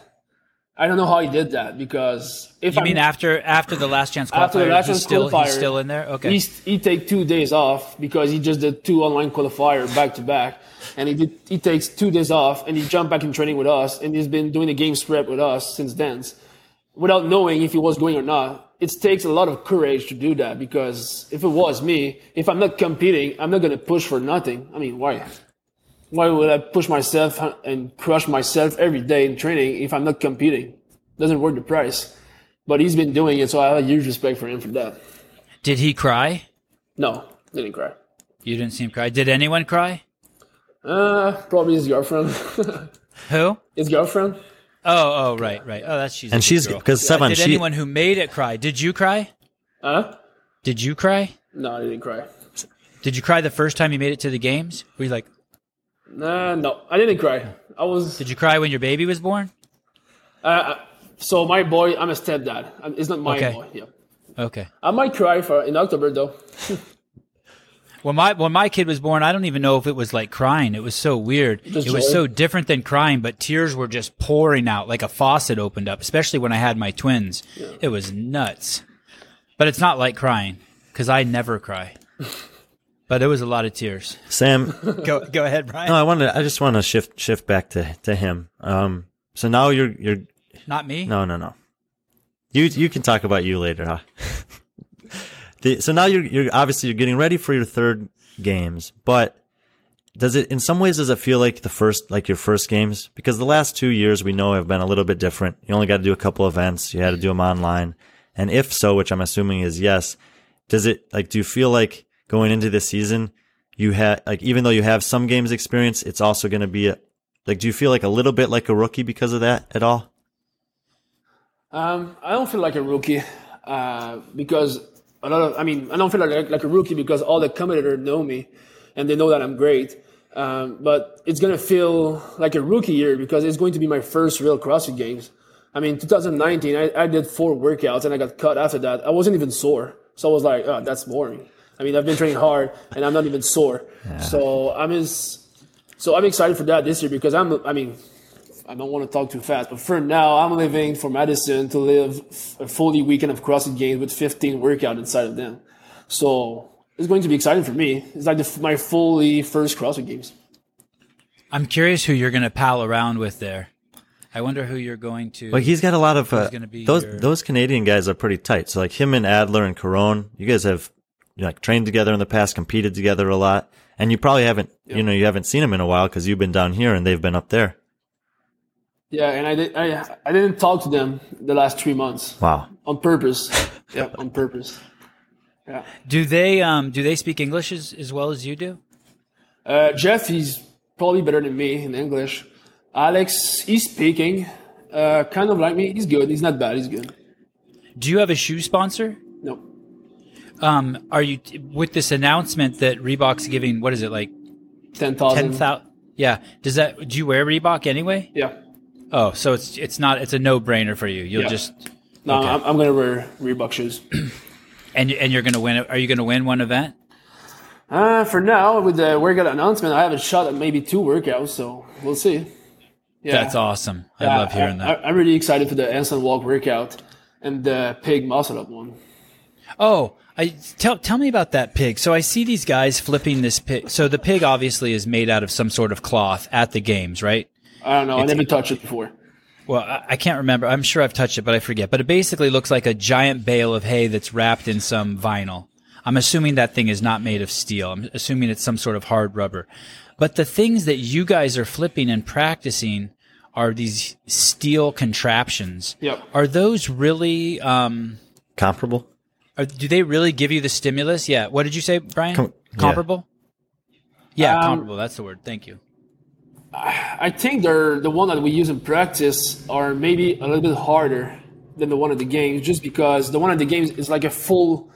I don't know how he did that because if You I'm, mean after after the last chance qualifier, after the last he's chance still qualifier, he's still in there? Okay. He take two days off because he just did two online qualifier back to back, and he did he takes two days off and he jumped back in training with us, and he's been doing the game prep with us since then. without knowing if he was going or not. It takes a lot of courage to do that because if it was me, if I'm not competing, I'm not going to push for nothing. I mean, why? Why would I push myself and crush myself every day in training if I'm not competing? Doesn't worth the price. But he's been doing it, so I have a huge respect for him for that. Did he cry? No, didn't cry. You didn't see him cry. Did anyone cry? Uh, probably his girlfriend. Who? his girlfriend. Oh, oh, right, right. Oh, that's she's. And good she's girl. because Sevan, Did she anyone who made it cry? Did you cry? Huh? Did you cry? No, I didn't cry. Did you cry the first time you made it to the games? Were you like, Nah, no, I didn't cry. I was. did you cry when your baby was born? Uh, so my boy, I'm a stepdad. It's not my Okay. boy. Yeah. Okay. I might cry for in October though. When my when my kid was born, I don't even know if it was like crying. It was so weird. Just it was joy. so different than crying, but tears were just pouring out like a faucet opened up. Especially when I had my twins, it was nuts. But it's not like crying because I never cry. but it was a lot of tears. Sam. Go go ahead, Brian. No, I wanted. I just want to shift shift back to to him. Um. So now you're you're Not me. no no no. You you can talk about you later, huh? the, so now you're you're obviously you're getting ready for your third games, but does it in some ways does it feel like the first like your first games because the last two years we know have been a little bit different. You only got to do a couple events. You had to do them online, and if so, which I'm assuming is yes, does it like do you feel like going into this season you had like even though you have some games experience, it's also going to be a, like do you feel like a little bit like a rookie because of that at all? Um, I don't feel like a rookie uh, because a lot of. I mean, I don't feel like like a rookie because all the competitors know me, and they know that I'm great. Um, but it's gonna feel like a rookie year because it's going to be my first real CrossFit Games. I mean, 2019, I, I did four workouts and I got cut after that. I wasn't even sore, so I was like, oh, that's boring. I mean, I've been training hard and I'm not even sore. So I'm just, so I'm excited for that this year because I'm. I mean, I don't want to talk too fast, but for now, I'm living for Madison to live a fully weekend of CrossFit games with 15 workout inside of them. So it's going to be exciting for me. It's like the, my fully first CrossFit games. I'm curious who you're going to pal around with there. I wonder who you're going to. Like he's got a lot of uh, gonna be those your- those Canadian guys are pretty tight. So like him and Adler and Caron, you guys have you know, like trained together in the past, competed together a lot, and you probably haven't you know you haven't seen them in a while because you've been down here and they've been up there. Yeah, and I, did, I, I didn't talk to them the last three months Wow. on purpose. yeah, on purpose. Yeah. do they um do they speak English as, as well as you do? Uh, Jeff, he's probably better than me in English. Alex, he's speaking, uh, kind of like me. He's good. He's not bad. He's good. Do you have a shoe sponsor? No. Um, are you with this announcement that Reebok's giving? What is it like 10,000. ten thousand? Yeah. Does that? Do you wear Reebok anyway? Yeah. Oh, so it's it's not it's a no brainer for you. You'll Yeah. just No, Okay. I'm, I'm going to wear Reebok shoes. and and you're gonna win. it. Are you gonna win one event? Uh, for now, with the workout announcement, I have a shot at maybe two workouts, so we'll see. Yeah, That's awesome. I Yeah, love hearing that. I, am really excited for the handstand walk workout and the pig muscle up one. Oh, I tell tell me about that pig. So I see these guys flipping this pig. So the pig obviously is made out of some sort of cloth at the games, right? I don't know. I never touched it before. Well, I, I can't remember. I'm sure I've touched it, but I forget. But it basically looks like a giant bale of hay that's wrapped in some vinyl. I'm assuming that thing is not made of steel. I'm assuming it's some sort of hard rubber. But the things that you guys are flipping and practicing are these steel contraptions. Yep. Are those really? Um, Comparable? Are, do they really give you the stimulus? Yeah. What did you say, Brian? Com- yeah. comparable. Yeah, Um, comparable. That's the word. Thank you. I think they're the one that we use in practice are maybe a little bit harder than the one at the games, just because the one at the games is like a full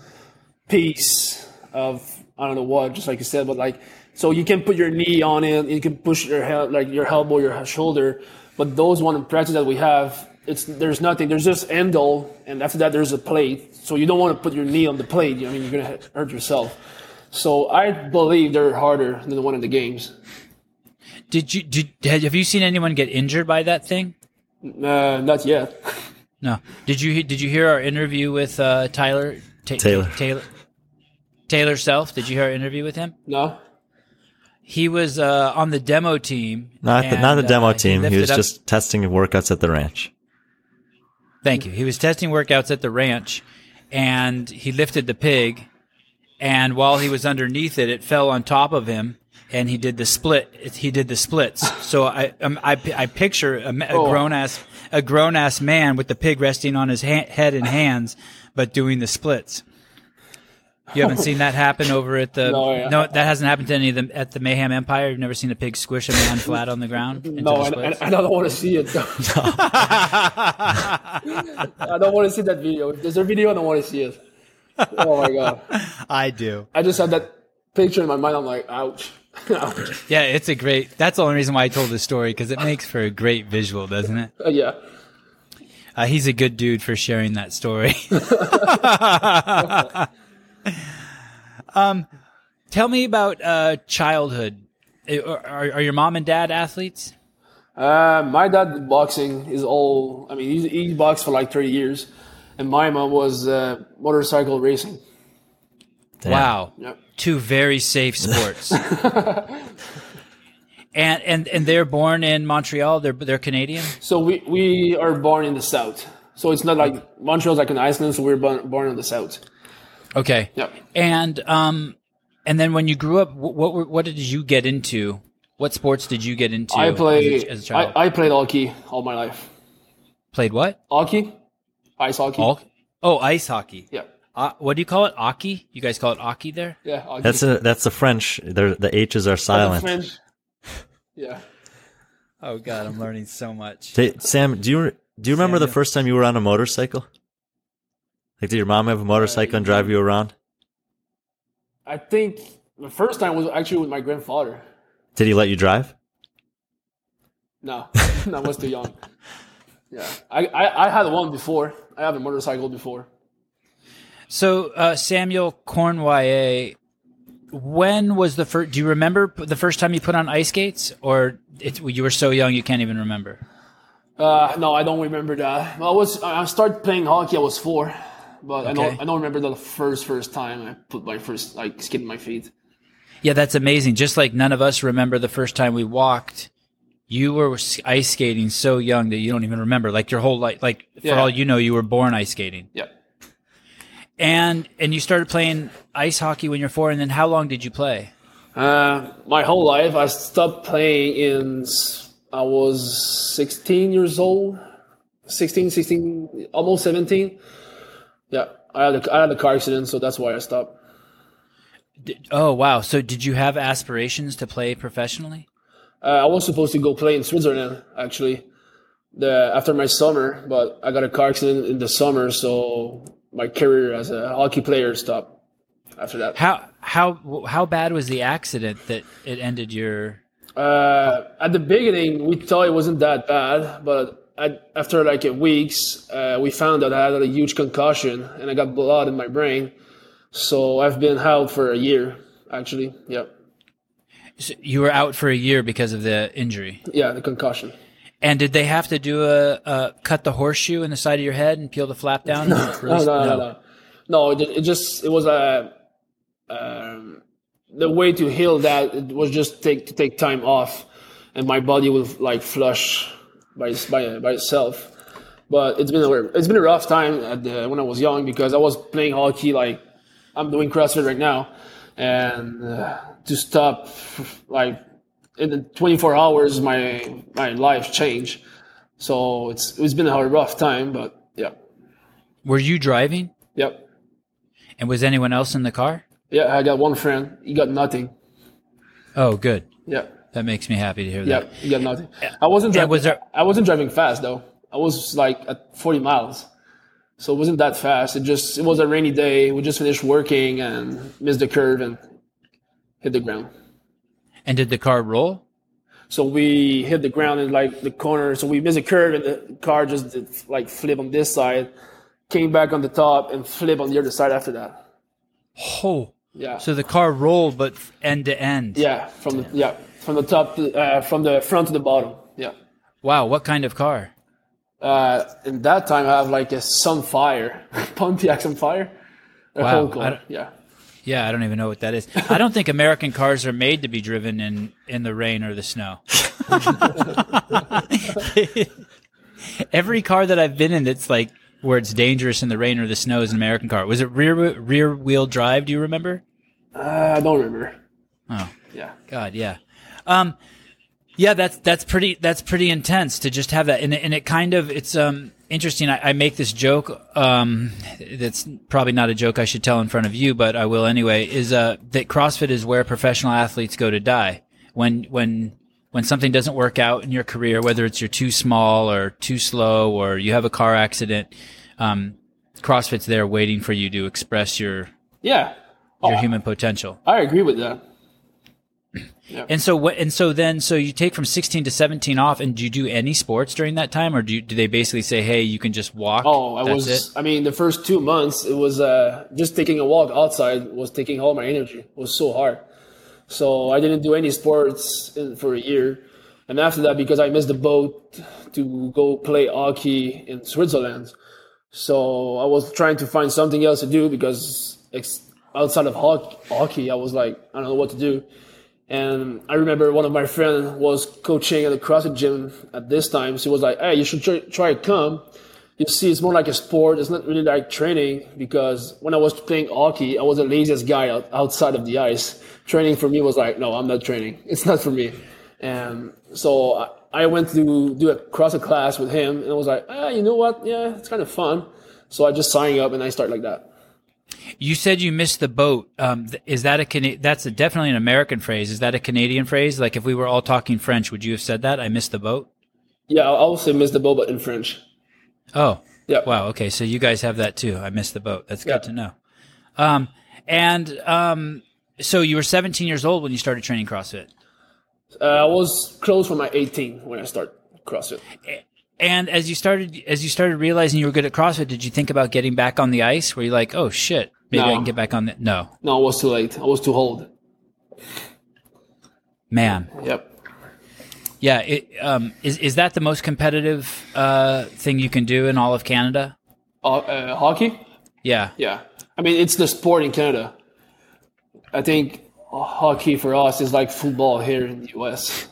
piece of I don't know what, just like you said, but like so you can put your knee on it, you can push your head like your elbow, your shoulder, but those one in practice that we have, it's there's nothing, there's just handle, and after that there's a plate, so you don't want to put your knee on the plate. I mean, you're gonna hurt yourself. So I believe they're harder than the one in the games. Did you did have you seen anyone get injured by that thing? Uh, not yet. No. Did you did you hear our interview with uh, Tyler Ta- Taylor. Taylor Taylor Self? Did you hear our interview with him? No. He was uh, on the demo team. Not the, not the demo uh, team. He, lifted was just testing workouts at the ranch. Thank you. He was testing workouts at the ranch, and he lifted the pig, and while he was underneath it, it fell on top of him, and he did the split. He did the splits. So I um, I, I picture a, a Oh. grown ass a grown ass man with the pig resting on his ha- head and hands, but doing the splits. You haven't seen that happen over at the No, yeah. that hasn't happened to any of them at the Mayhem Empire. You've never seen a pig squish a man flat on the ground. No, and, and, and I don't want to see it. Though. I don't want to see that video. If there's a video, I don't want to see it. Oh my god! I do. I just had that picture in my mind. I'm like, ouch. ouch. Yeah, it's a great. That's the only reason why I told this story because it makes for a great visual, doesn't it? Uh, yeah. Uh, he's a good dude for sharing that story. um, tell me about uh, childhood. Uh, Are, are your mom and dad athletes? Uh, my dad did boxing is all. I mean, he, he boxed for like 30 years, and my mom was uh, motorcycle racing. Damn. Wow, Yep. two very safe sports. and and and they're born in Montreal. They're they're Canadian. So we we are born in the south. So it's not like Montreal's like an Iceland. So we're born, born in the south. Okay. Yep. And um, and then when you grew up, what what, were- what did you get into? What sports did you get into? I as a- play. as a, child. I, I played hockey all my life. played what? Hockey, ice hockey. All? Oh, ice hockey. Yeah. Uh, what do you call it? Hockey? You guys call it Aki there? Yeah. Hockey. That's a that's the French. They're, the H's are silent. French. Yeah. Oh God, I'm learning so much. Hey, Sam, do you do you remember the first time you were on a motorcycle? Like, did your mom have a motorcycle and drive you around? I think the first time was actually with my grandfather. Did he let you drive? No, no, I was too young. Yeah, I, I, I had one before. I have a motorcycle before. So uh, Samuel Cournoyer, when was the first? Do you remember the first time you put on ice skates, or it, you were so young you can't even remember? Uh, no, I don't remember that. I was I started playing hockey. I was four, but I don't I don't remember the first first time I put my first like skid in my feet. Yeah, that's amazing. Just like none of us remember the first time we walked. You were ice skating so young that you don't even remember. Like your whole life, like for Yeah. all you know, you were born ice skating. Yeah. And and you started playing ice hockey when you're four. And then how long did you play? Uh, my whole life, I stopped playing in. I was 16 years old, 16, 16, almost 17. Yeah, I had a, I had a car accident, so that's why I stopped. Did, oh wow! So did you have aspirations to play professionally? Uh, I was supposed to go play in Switzerland actually, the after my summer, but I got a car accident in the summer, so my career as a hockey player stopped after that. How how how bad was the accident that it ended your? Uh, at the beginning, we thought it wasn't that bad, but I, after like weeks, uh, we found that I had a huge concussion and I got blood in my brain. So I've been out for a year, actually. Yeah, so You were out for a year because of the injury. yeah, the concussion. And did they have to do a, a cut the horseshoe in the side of your head and peel the flap down? No, no, no, no. No, it, it just it was a um, the way to heal that it was just take to take time off, and my body will like flush by by by itself. But it's been a it's been a rough time at the, when I was young because I was playing hockey like I'm doing CrossFit right now, and uh, to stop like in the 24 hours my my life changed. So it's it's been a rough time, but yeah, Were you driving? yep. And was anyone else in the car? Yeah, I got one friend. He got nothing. Oh, good. Yeah, That makes me happy to hear yeah, that. got nothing. I wasn't driving. was there- I wasn't driving fast though. I was like at 40 miles, so it wasn't that fast. It just it was a rainy day. We just finished working and missed the curve and hit the ground. And did the car roll? So we hit the ground in like the corner. So we missed a curve and the car just did, like flip on this side, came back on the top and flip on the other side after that. Oh, Yeah. so the car rolled, but end to end. yeah, from the yeah from the top to, uh, from the front to the bottom. Yeah. Wow, what kind of car? Uh, in that time, I have like a Sunfire, Pontiac Sunfire. A Wow, whole. Yeah. Yeah, I don't even know what that is. I don't think American cars are made to be driven in in the rain or the snow. every car that I've been in that's like where it's dangerous in the rain or the snow is an American car. Was it rear rear wheel drive? Do you remember? Uh, I don't remember. Oh Yeah. God, yeah, um, yeah. That's that's pretty that's pretty intense to just have that, and it, and it kind of it's um interesting. I, I make this joke. Um, that's probably not a joke I should tell in front of you, but I will anyway. Is uh that CrossFit is where professional athletes go to die when when when something doesn't work out in your career, whether it's you're too small or too slow or you have a car accident. Um, CrossFit's there waiting for you to express your Yeah. your Oh, human potential. I agree with that. And so what? And so then, so you take from 16 to 17 off, and do you do any sports during that time, or do you, do they basically say, "Hey, you can just walk"? Oh, I That's was. it. I mean, the first two months, it was uh, just taking a walk outside was taking all my energy. It was so hard. So I didn't do any sports in, for a year, and after that, because I missed the boat to go play hockey in Switzerland, so I was trying to find something else to do because ex- outside of hockey, I was like, I don't know what to do. And I remember one of my friends was coaching at the CrossFit gym at this time. So he was like, "Hey, you should try, try come. You see, it's more like a sport. It's not really like training because when I was playing hockey, I was the laziest guy out, outside of the ice. Training for me was like, no, I'm not training. It's not for me. And so I, I went to do a CrossFit class with him, and I was like, ah, you know what? Yeah, it's kind of fun. So I just signed up and I started like that. You said you missed the boat. Um, th- is that a Cana- That's a, definitely an American phrase. Is that a Canadian phrase? Like if we were all talking French, would you have said that? I missed the boat. Yeah, I will say miss the boat, but in French. Oh, Yeah. wow. Okay, so you guys have that too. I missed the boat. That's good Yeah. to know. Um, and um, so you were 17 years old when you started training CrossFit. Uh, I was close for my 18 when I started CrossFit. And as you started, as you started realizing you were good at CrossFit, did you think about getting back on the ice? Were you like, oh shit, maybe I can get back on that. No, No, it was too late. I was too old. man. Yep. Yeah. It, um, is is that the most competitive uh, thing you can do in all of Canada? Uh, uh, hockey? Yeah. Yeah. I mean, it's the sport in Canada. I think hockey for us is like football here in the US.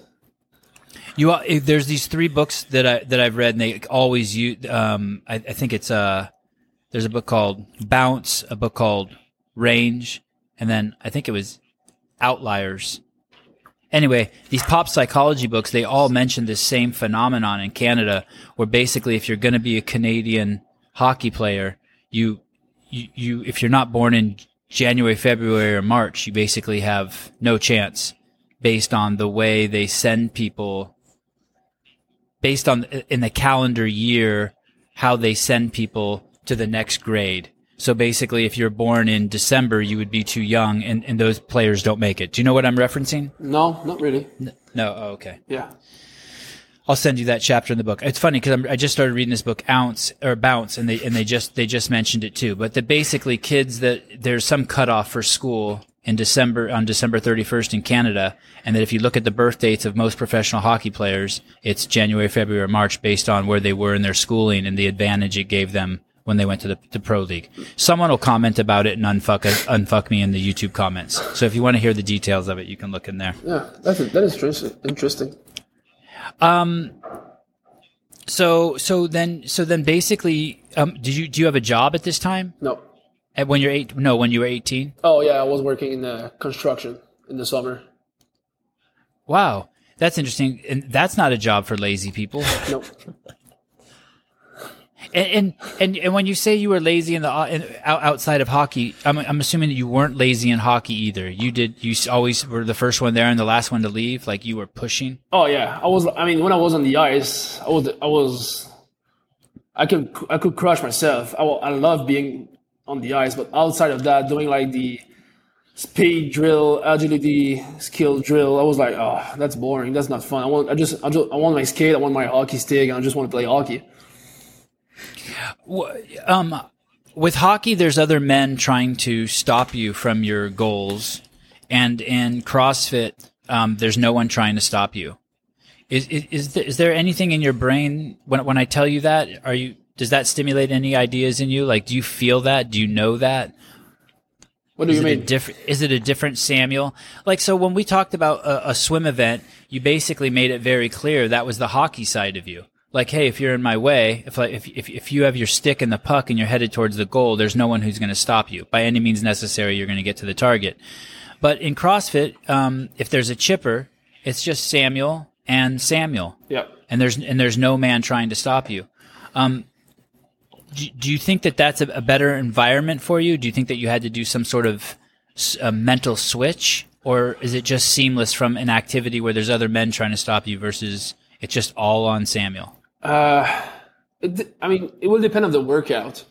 You uh, if there's these three books that I that I've read, and they always use. Um, I, I think it's uh, there's a book called Bounce, a book called Range, and then I think it was Outliers. Anyway, these pop psychology books, they all mention this same phenomenon in Canada, where basically, if you're going to be a Canadian hockey player, you, you, you, if you're not born in January, February, or March, you basically have no chance based on the way they send people based on in the calendar year how they send people to the next grade. So basically, if you're born in December, you would be too young, and, and those players don't make it. Do you know what I'm referencing? No, not really. No. Oh, okay. Yeah. I'll send you that chapter in the book. It's funny because I just started reading this book, Ounce or Bounce, and they and they just they just mentioned it too. But that basically kids that there's some cutoff for school in December on December 31st in Canada, and that if you look at the birth dates of most professional hockey players, it's January, February, March based on where they were in their schooling and the advantage it gave them when they went to the, the pro league. Someone will comment about it and unfuck unfuck me in the YouTube comments. So if you want to hear the details of it, you can look in there. Yeah. That's that is interesting. Interesting. So so then so then basically, um, did you do you have a job at this time? No. At when you're eight? No, when you were eighteen. Oh yeah, I was working in uh, construction in the summer. Wow, that's interesting. And that's not a job for lazy people. No. And and and, and when you say you were lazy in the uh, in, outside of hockey, I'm I'm assuming that you weren't lazy in hockey either. You did. You always were the first one there and the last one to leave. Like you were pushing. Oh yeah, I was. I mean, when I was on the ice, I was. I was. I could. I could crush myself. I, I love being on the ice, but outside of that, doing like the speed drill, agility skill drill, I was like, oh, that's boring. That's not fun. I want. I just. I just. I want my skate. I want my hockey stick, I just want to play hockey. Um, with hockey, there's other men trying to stop you from your goals, and in CrossFit, um, there's no one trying to stop you. Is is is there, is there anything in your brain when when I tell you that? Are you does that stimulate any ideas in you? Like, do you feel that? Do you know that? What do Is you mean? different? Is it a different Samuel? Like, so when we talked about a, a swim event, you basically made it very clear that was the hockey side of you. Like, hey, if you're in my way, if like if if if you have your stick and the puck and you're headed towards the goal, there's no one who's going to stop you by any means necessary. You're going to get to the target. But in CrossFit, um, if there's a chipper, it's just Samuel and Samuel, Yeah. and there's and there's no man trying to stop you. Um, do, do you think that that's a, a better environment for you? Do you think that you had to do some sort of mental switch, or is it just seamless from an activity where there's other men trying to stop you versus it's just all on Samuel? Uh, it, d- I mean, it will depend on the workout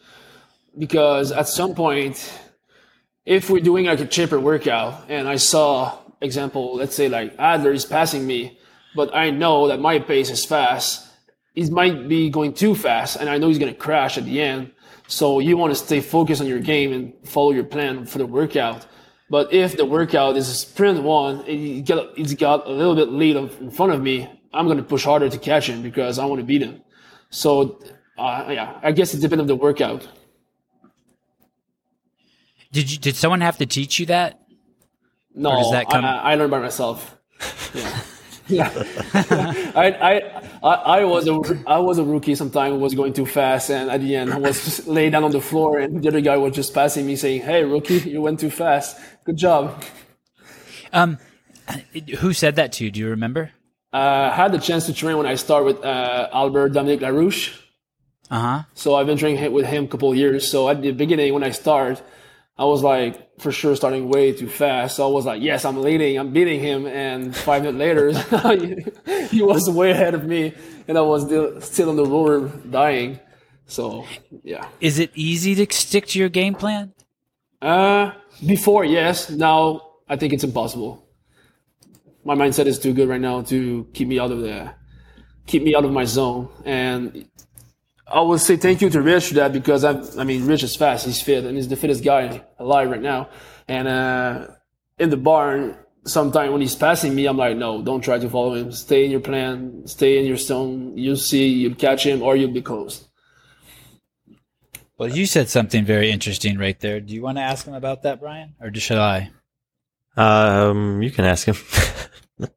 because at some point, if we're doing like a chipper workout and I saw, example, let's say like Adler is passing me, but I know that my pace is fast, he might be going too fast and I know he's going to crash at the end. So you want to stay focused on your game and follow your plan for the workout. But if the workout is a sprint one, and he get, he's got a little bit lead in front of me, I'm going to push harder to catch him because I want to beat him. So, uh, yeah, I guess it depends on the workout. Did you did someone have to teach you that? No, does that come- I, I learned by myself. Yeah, yeah. I, I, I, I was a, I was a rookie. Sometimes was going too fast, and at the end, I was just laid down on the floor, and the other guy was just passing me, saying, "Hey, rookie, you went too fast. Good job." Um, who said that to you? Do you remember? Uh, I had the chance to train when I started with uh, Albert Dominic Larouche. Uh huh. So I've been training with him a couple of years. So at the beginning, when I start, I was like, for sure, starting way too fast. So I was like, yes, I'm leading, I'm beating him. And five minutes later, he was way ahead of me, and I was still, still on the roller dying. So yeah. Is it easy to stick to your game plan? Uh, before yes, now I think it's impossible. My mindset is too good right now to keep me out of the, keep me out of my zone. And I would say thank you to Rich for that because I, I mean, Rich is fast, he's fit, and he's the fittest guy alive right now. And uh, in the barn, sometimes when he's passing me, I'm like, no, don't try to follow him. Stay in your plan, stay in your zone. You'll see, you'll catch him, or you'll be close. Well, you said something very interesting right there. Do you want to ask him about that, Brian, or should I? Um, you can ask him.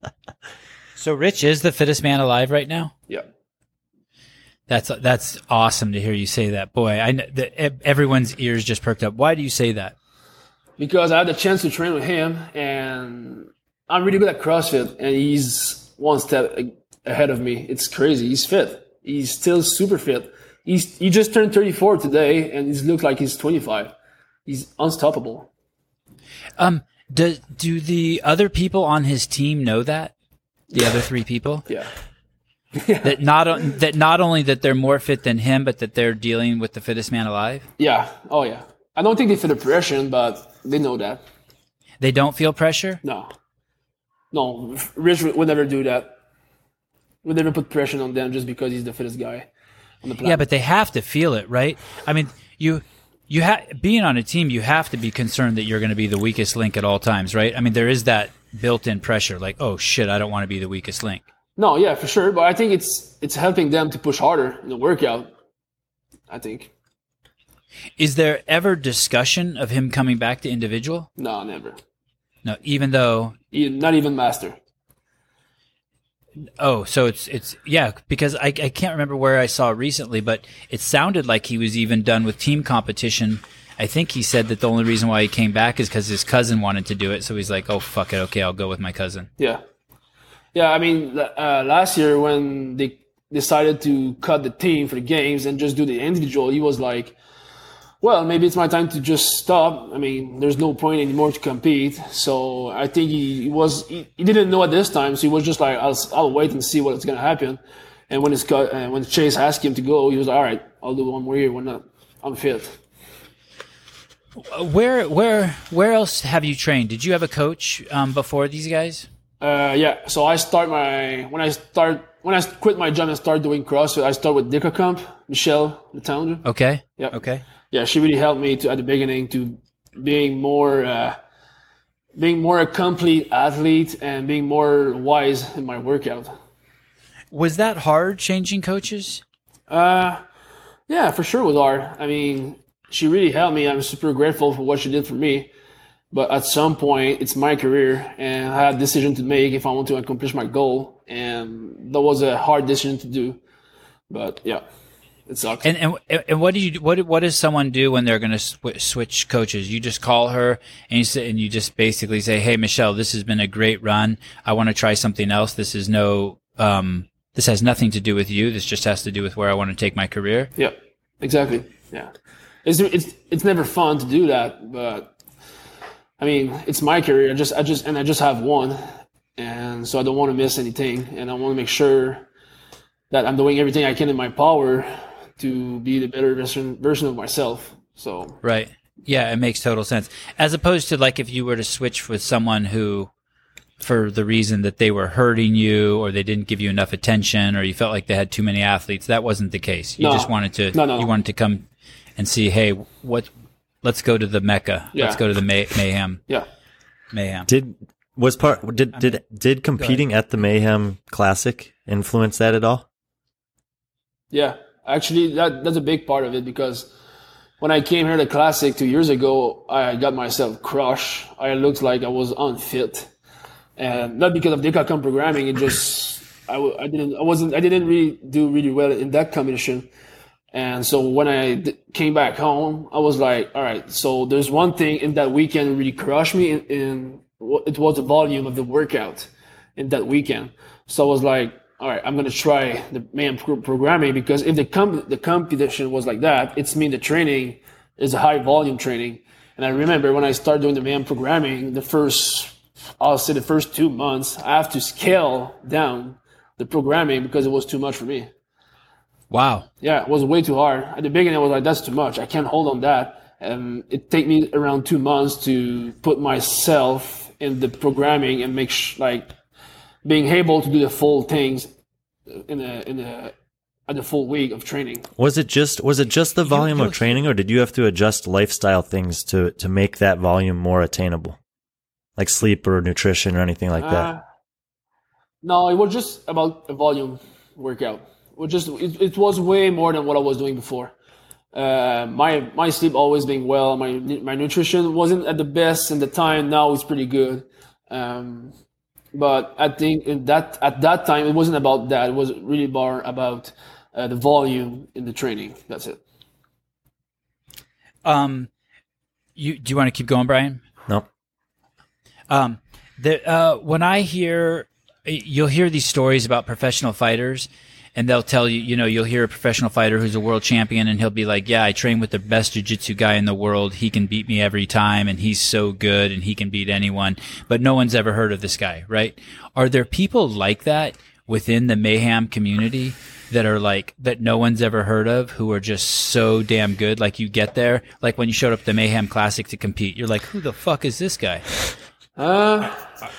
So, Rich is the fittest man alive right now. Yeah. That's that's awesome to hear you say that. Boy, I kn- the, everyone's ears just perked up. Why do you say that? because I had the chance to train with him, and I'm really good at CrossFit, and he's one step ahead of me. It's crazy. He's fit. He's still super fit. He's he just turned 34 today, and he looks like he's 25. He's unstoppable. Um, do do the other people on his team know that? The other three people Yeah. that not that not only that they're more fit than him, but that they're dealing with the fittest man alive. Yeah. Oh yeah. I don't think they feel the pressure, but they know that. They don't feel pressure. No. No, Rich would never do that. Would never put pressure on them just because he's the fittest guy on the planet. Yeah, but they have to feel it, right? I mean, you you have being on a team, you have to be concerned that you're going to be the weakest link at all times, right? I mean, there is that built-in pressure, like, oh shit, I don't want to be the weakest link. No, yeah, for sure. But I think it's it's helping them to push harder in the workout. I think. Is there ever discussion of him coming back to individual? No, never. No, even though Not even master. Oh, so it's it's yeah, because I I can't remember where I saw recently, but it sounded like he was even done with team competition. I think he said that the only reason why he came back is because his cousin wanted to do it. So he's like, "Oh fuck it, okay, I'll go with my cousin." Yeah, yeah. I mean, uh, last year when they decided to cut the team for the games and just do the individual, he was like, "Well, maybe it's my time to just stop." I mean, there's no point anymore to compete. So I think he, was he, he didn't know at this time, so he was just like, "I'll I'll wait and see what's gonna happen." And when it's uh, when Chase asked him to go, he was like, "All right, I'll do one more year. Why not? I'm fit." Where where where else have you trained? Did you have a coach um, before these guys? Uh, yeah. So I start my when I start when I quit my job and start doing CrossFit. I start with Dicker Camp, Michelle, the founder. Okay. Yep. Okay. Yeah, she really helped me to at the beginning to being more uh, being more a complete athlete and being more wise in my workout. Was that hard changing coaches? Uh, yeah, for sure it was hard. I mean, she really helped me. I'm super grateful for what she did for me. But at some point, it's my career, and I had a decision to make if I want to accomplish my goal, and that was a hard decision to do. But yeah, it sucks. And and and what do you what what does someone do when they're going to sw- switch coaches? You just call her and you say and you just basically say, "Hey, Michelle, this has been a great run. I want to try something else. This is no um this has nothing to do with you. This just has to do with where I want to take my career." yeah, exactly. Yeah, it's it's it's never fun to do that, but I mean, it's my career. I just I just and I just have one, and so I don't want to miss anything, and I want to make sure that I'm doing everything I can in my power to be the better version version of myself. So Right. Yeah, it makes total sense. As opposed to like if you were to switch with someone who for the reason that they were hurting you or they didn't give you enough attention or you felt like they had too many athletes, that wasn't the case. You No. just wanted to No, no. you wanted to come and see, hey, what let's go to the Mecca. Yeah. Let's go to the May- Mayhem. yeah, Mayhem. Did was part did did did competing at the Mayhem Classic influence that at all? Yeah, actually, that that's a big part of it because when I came here to Classic two years ago, I got myself crushed. I looked like I was unfit, and not because of Decathlon programming. It just I, I didn't I wasn't I didn't really do really well in that competition. And so when I d- came back home, I was like, all right, so there's one thing in that weekend really crushed me, and, and it was the volume of the workout in that weekend. So I was like, all right, I'm going to try the man programming because if the com- the competition was like that, it's mean the training is a high volume training. And I remember when I started doing the man programming, the first, I'll say the first two months, I have to scale down the programming because it was too much for me. Wow. Yeah, it was way too hard. At the beginning, I was like, that's too much. I can't hold on that. And it take me around two months to put myself in the programming and make sh- like being able to do the full things in the in the at the full week of training. Was it just was it just the volume of training, or did you have to adjust lifestyle things to to make that volume more attainable, like sleep or nutrition or anything like that? Uh, no, it was just about a volume workout. It was just it, it was way more than what I was doing before. Uh, my my sleep always being well. My my nutrition wasn't at the best in the time. Now it's pretty good. Um, but I think in that at that time it wasn't about that. It was really more about uh, the volume in the training. That's it. Um you do you want to keep going, Brian? No. Um, the, uh, when I hear, you'll hear these stories about professional fighters, and they'll tell you, you know, you'll hear a professional fighter who's a world champion, and he'll be like, "Yeah, I train with the best jiu-jitsu guy in the world. He can beat me every time, and he's so good, and he can beat anyone." But no one's ever heard of this guy, right? Are there people like that within the mayhem community? That are like that no one's ever heard of, who are just so damn good. Like you get there, like when you showed up the Mayhem Classic to compete, you're like, "Who the fuck is this guy?" Uh,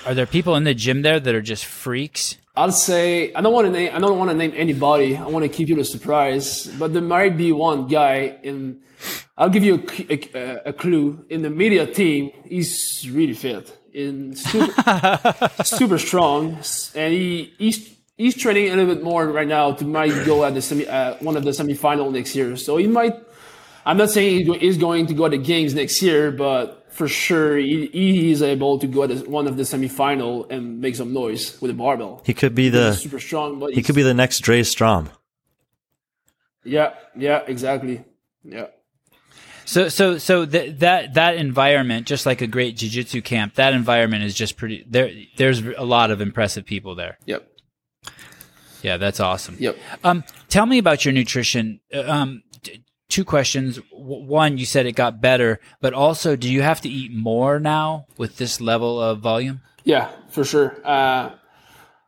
Are there people in the gym there that are just freaks? I'd say I don't want to name I don't want to name anybody. I want to keep you a surprise, but there might be one guy in. I'll give you a clue. In the media team, he's really fit, in super, super strong, and he he's he's training a little bit more right now to might go at the semi uh, one of the semifinal next year. So he might. I'm not saying he's going to go to the games next year, but for sure he, he is able to go to one of the semifinal and make some noise with a barbell. He could be He's the super strong, but he could be the next Dre Strom. yeah, yeah, exactly, yeah, So, so, so that that that environment, just like a great jiu-jitsu camp, that environment is just pretty. There, there's a lot of impressive people there. yep, Yeah, that's awesome. yep. Um, tell me about your nutrition. Uh, Um, t- two questions. One, you said it got better, but also, do you have to eat more now with this level of volume? Yeah, for sure. Uh,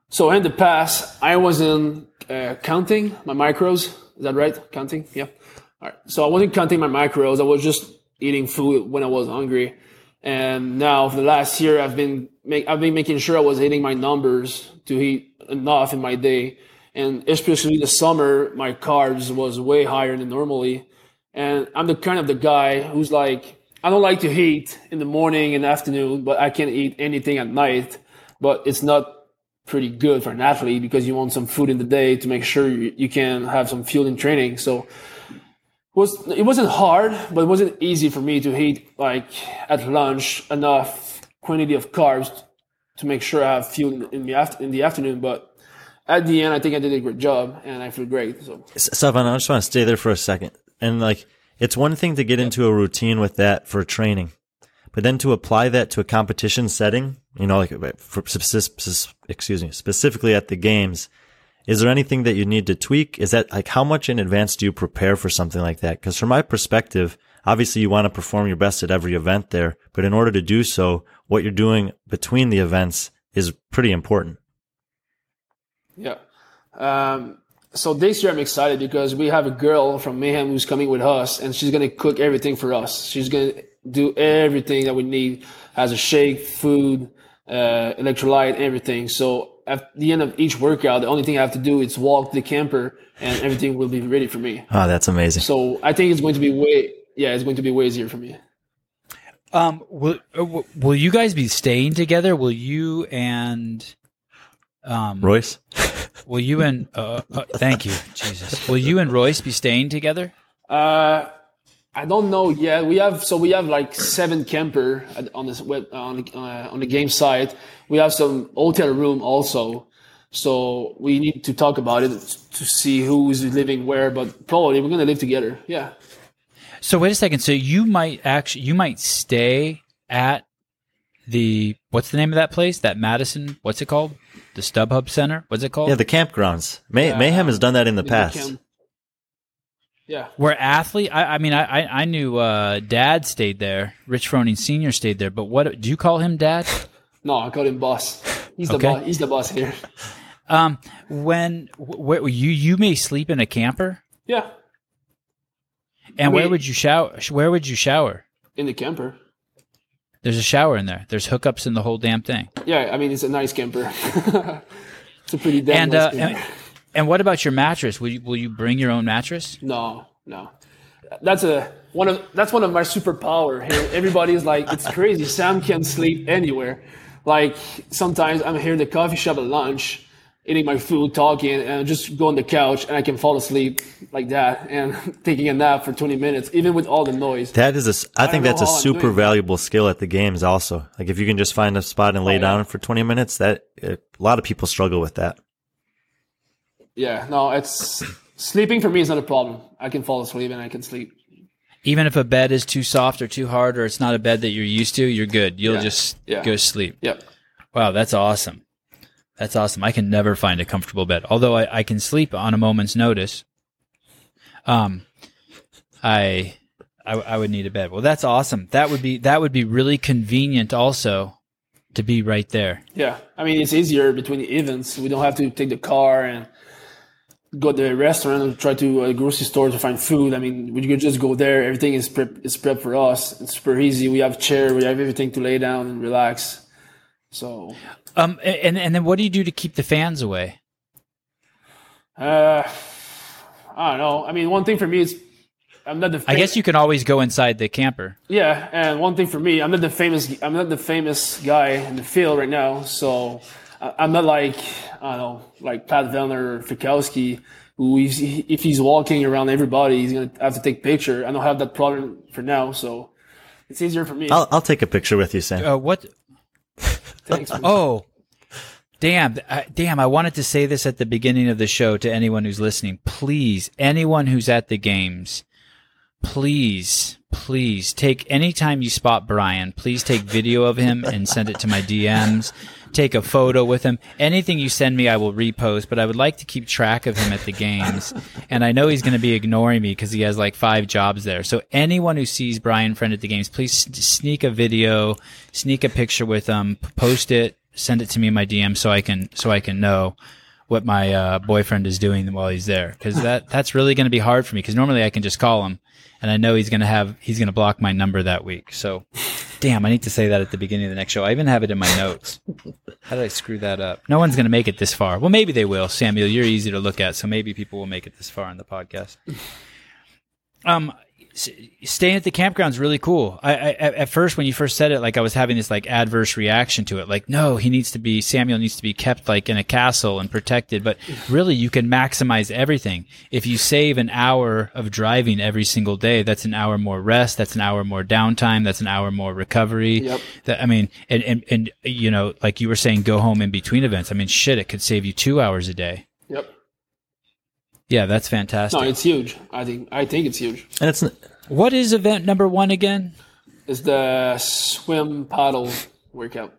so in the past, I wasn't uh, counting my macros. Is that right? Counting? Yeah. All right. So I wasn't counting my macros. I was just eating food when I was hungry. And now for the last year, I've been make, I've been making sure I was hitting my numbers to eat enough in my day. And especially the summer, my carbs was way higher than normally. And I'm the kind of the guy who's like, I don't like to eat in the morning and afternoon, but I can eat anything at night. But it's not pretty good for an athlete because you want some food in the day to make sure you, can have some fuel in training. So it was it wasn't hard, but it wasn't easy for me to eat like at lunch enough quantity of carbs to make sure I have fuel in, in the after, in the afternoon. But at the end, I think I did a great job, and I feel great. So Sevan, I just want to stay there for a second. And like, it's one thing to get into a routine with that for training, but then to apply that to a competition setting, you know, like for, excuse me, specifically at the games, is there anything that you need to tweak? Is that like how much in advance do you prepare for something like that? Because from my perspective, obviously you want to perform your best at every event there, but in order to do so, what you're doing between the events is pretty important. Yeah. Um, so this year I'm excited because we have a girl from Mayhem who's coming with us and she's going to cook everything for us. She's going to do everything that we need as a shake, food, uh, electrolyte, everything. So at the end of each workout, the only thing I have to do is walk the camper and everything will be ready for me. Oh, that's amazing. So I think it's going to be way, yeah, it's going to be way easier for me. Um, will, uh, will you guys be staying together? Will you and, um, Royce? will you and, uh, uh, thank you, Jesus. Will you and Royce be staying together? Uh, I don't know yet. We have so we have like seven camper on this web on the, uh, on the game site. We have some hotel room also. So we need to talk about it to see who is living where. But probably we're gonna live together. Yeah. So wait a second. So you might actually you might stay at the what's the name of that place? That Madison. What's it called? The StubHub Center. What's it called? Yeah, the campgrounds. May- Mayhem has done that in the past. Camp- yeah. Where athlete, I, I mean, I, I knew uh, Dad stayed there. Rich Froning Senior stayed there. But what do you call him, Dad? No, I call him boss. He's the okay. boss. He's the boss here. Um, when where you you may sleep in a camper. Yeah. And I mean, where would you shower? Where would you shower? In the camper. There's a shower in there. There's hookups in the whole damn thing. Yeah, I mean it's a nice camper. it's a pretty damn and, nice uh, camper. And, and what about your mattress? Will you will you bring your own mattress? No, no. That's a one of that's one of my superpower here. Everybody is like, it's crazy. Sam can sleep anywhere. Like sometimes I'm here in the coffee shop at lunch, eating my food, talking, and just go on the couch and I can fall asleep like that and taking a nap for 20 minutes, even with all the noise. That is a, I, I think that's a super valuable skill at the games also. Like if you can just find a spot and lay oh, yeah. down for 20 minutes, that eh, a lot of people struggle with that. Yeah, no, it's sleeping for me is not a problem. I can fall asleep and I can sleep. Even if a bed is too soft or too hard or it's not a bed that you're used to, you're good. You'll yeah. just yeah. go sleep. Yep. Wow, that's awesome. That's awesome. I can never find a comfortable bed, although I, I can sleep on a moment's notice. Um, I, I, I would need a bed. Well, that's awesome. That would be that would be really convenient also to be right there. Yeah, I mean it's easier between the events. We don't have to take the car and go to a restaurant or try to a grocery store to find food. I mean, we could just go there. Everything is prep is prep for us. It's super easy. We have chair. We have everything to lay down and relax. So, um, and and then what do you do to keep the fans away? Uh, I don't know. I mean, one thing for me is I'm not the. Fam- I guess you can always go inside the camper. Yeah, and one thing for me, I'm not the famous. I'm not the famous guy in the field right now. So I'm not like I don't know, like Pat Vellner or Fikowski, who he's, if he's walking around everybody, he's gonna have to take a picture. I don't have that problem for now, so it's easier for me. I'll, I'll take a picture with you, Sam. Uh, what? Thanks. oh, damn, I, damn! I wanted to say this at the beginning of the show to anyone who's listening. Please, anyone who's at the games, please, please take any time you spot Brian, please take video of him and send it to my DMs take a photo with him. Anything you send me, I will repost, but I would like to keep track of him at the games. and I know he's going to be ignoring me because he has like five jobs there. So anyone who sees Brian Friend at the games, please sneak a video, sneak a picture with him, post it, send it to me in my DM so I can, so I can know what my uh, boyfriend is doing while he's there because that that's really going to be hard for me because normally I can just call him and I know he's going to have he's going to block my number that week. So Damn, I need to say that at the beginning of the next show. I even have it in my notes. How did I screw that up? No one's going to make it this far. Well, maybe they will. Samuel, you're easy to look at, so maybe people will make it this far in the podcast. Um, staying at the campground is really cool. I, I at first when you first said it, like I was having this like adverse reaction to it. Like, no, he needs to be Samuel needs to be kept like in a castle and protected. But really, you can maximize everything if you save an hour of driving every single day. That's an hour more rest. That's an hour more downtime. That's an hour more recovery. Yep. That I mean, and and and you know, like you were saying, go home in between events. I mean, shit, it could save you two hours a day. Yeah, that's fantastic. No, it's huge. I think I think it's huge. And it's what is event number one again? Is the swim paddle workout.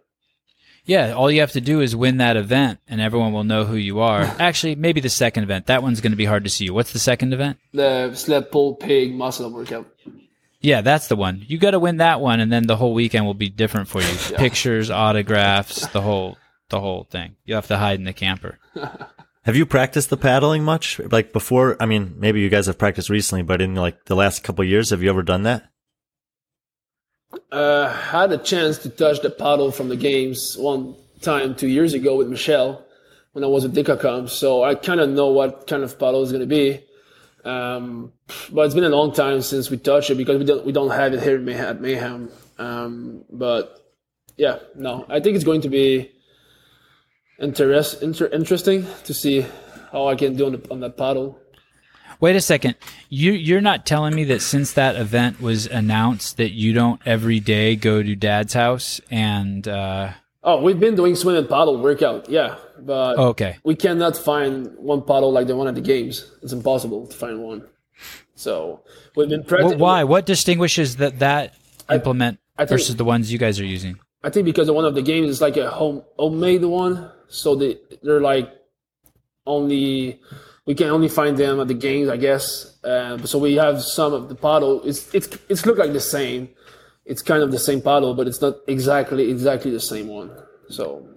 Yeah, all you have to do is win that event, and everyone will know who you are. Actually, maybe the second event. That one's going to be hard to see you. What's the second event? The sled pull pig muscle workout. Yeah, that's the one. You got to win that one, and then the whole weekend will be different for you. Pictures, autographs, the whole, the whole thing. You have to hide in the camper. Have you practiced the paddling much? Like before, I mean, maybe you guys have practiced recently, but in like the last couple years, have you ever done that? Uh, had a chance to touch the paddle from the games one time two years ago with Michelle when I was at Dicacom. So I kind of know what kind of paddle is going to be. Um, but it's been a long time since we touched it because we don't we don't have it here at Mayhem. Um, but yeah, no, I think it's going to be interest, inter- interesting to see how I can do on, the, on that paddle. Wait a second. You you're not telling me that since that event was announced that you don't every day go to Dad's house and uh, Oh, we've been doing swim and paddle workout, yeah, but okay. we cannot find one paddle like the one at the games. It's impossible to find one. So we've been Well, practicing. why? What distinguishes that that implement I think- versus the ones you guys are using? I think because the one of the games is like a home homemade one, so they they're like only we can only find them at the games, I guess. Uh, so we have some of the paddle. It's it's it's look like the same. It's kind of the same paddle, but it's not exactly exactly the same one. So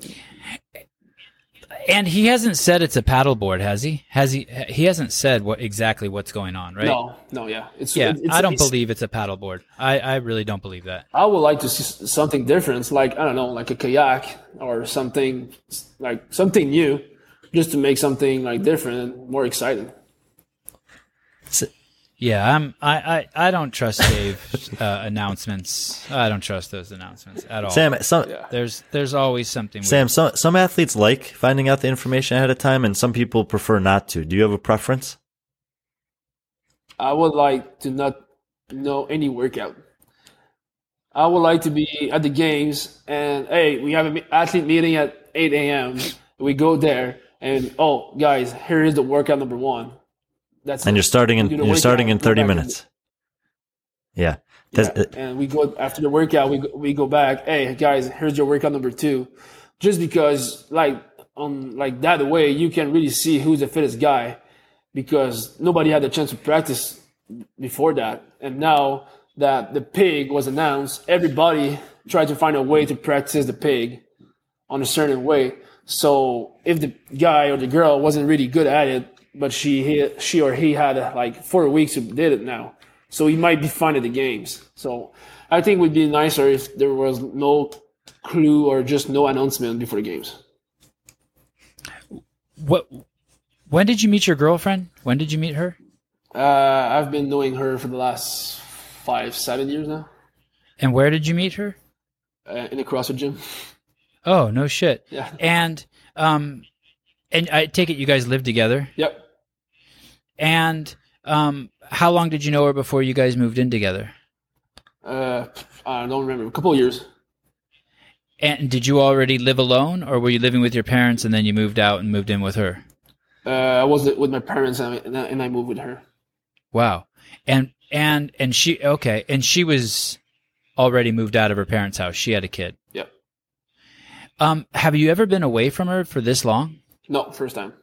And he hasn't said it's a paddleboard, has he? Has he? He hasn't said what exactly what's going on, right? no, no, yeah, it's Yeah, it's, I don't it's- believe it's a paddleboard. I, I really don't believe that. I would like to see something different, like I don't know, like a kayak or something like something new, just to make something like different and more exciting. Yeah, I'm. I I, I don't trust Dave's uh, announcements. I don't trust those announcements at all. Sam, some, there's there's always something. weird. Sam, some, some athletes like finding out the information ahead of time and some people prefer not to. Do you have a preference? I would like to not know any workout. I would like to be at the games and hey, we have an athlete meeting at 8 a.m. We go there and oh, guys, here is the workout number one. That's And you're starting in, you're starting in 30 back and- minutes. Yeah. Yeah, and we go after the workout. We go, we go back. Hey guys, here's your workout number two. Just because, like on like that way, you can really see who's the fittest guy, because nobody had the chance to practice before that, and now that the pig was announced, everybody tried to find a way to practice the pig on a certain way. So if the guy or the girl wasn't really good at it, but she he, she or he had like four weeks to did it now, so he might be fine at the games. So I think it would be nicer if there was no clue or just no announcement before the games. What? When did you meet your girlfriend? When did you meet her? Uh, I've been knowing her for the last five, seven years now And where did you meet her? uh, in the CrossFit gym. Oh no shit. Yeah. And um, and I take it you guys live together. Yep. And um, how long did you know her before you guys moved in together? Uh, I don't remember. A couple of years. And did you already live alone, or were you living with your parents and then you moved out and moved in with her? Uh, I was with my parents and I, and I- and I moved with her. Wow. And and and she okay, and she was already moved out of her parents' house. She had a kid. Yep. Um, have you ever been away from her for this long? No, first time.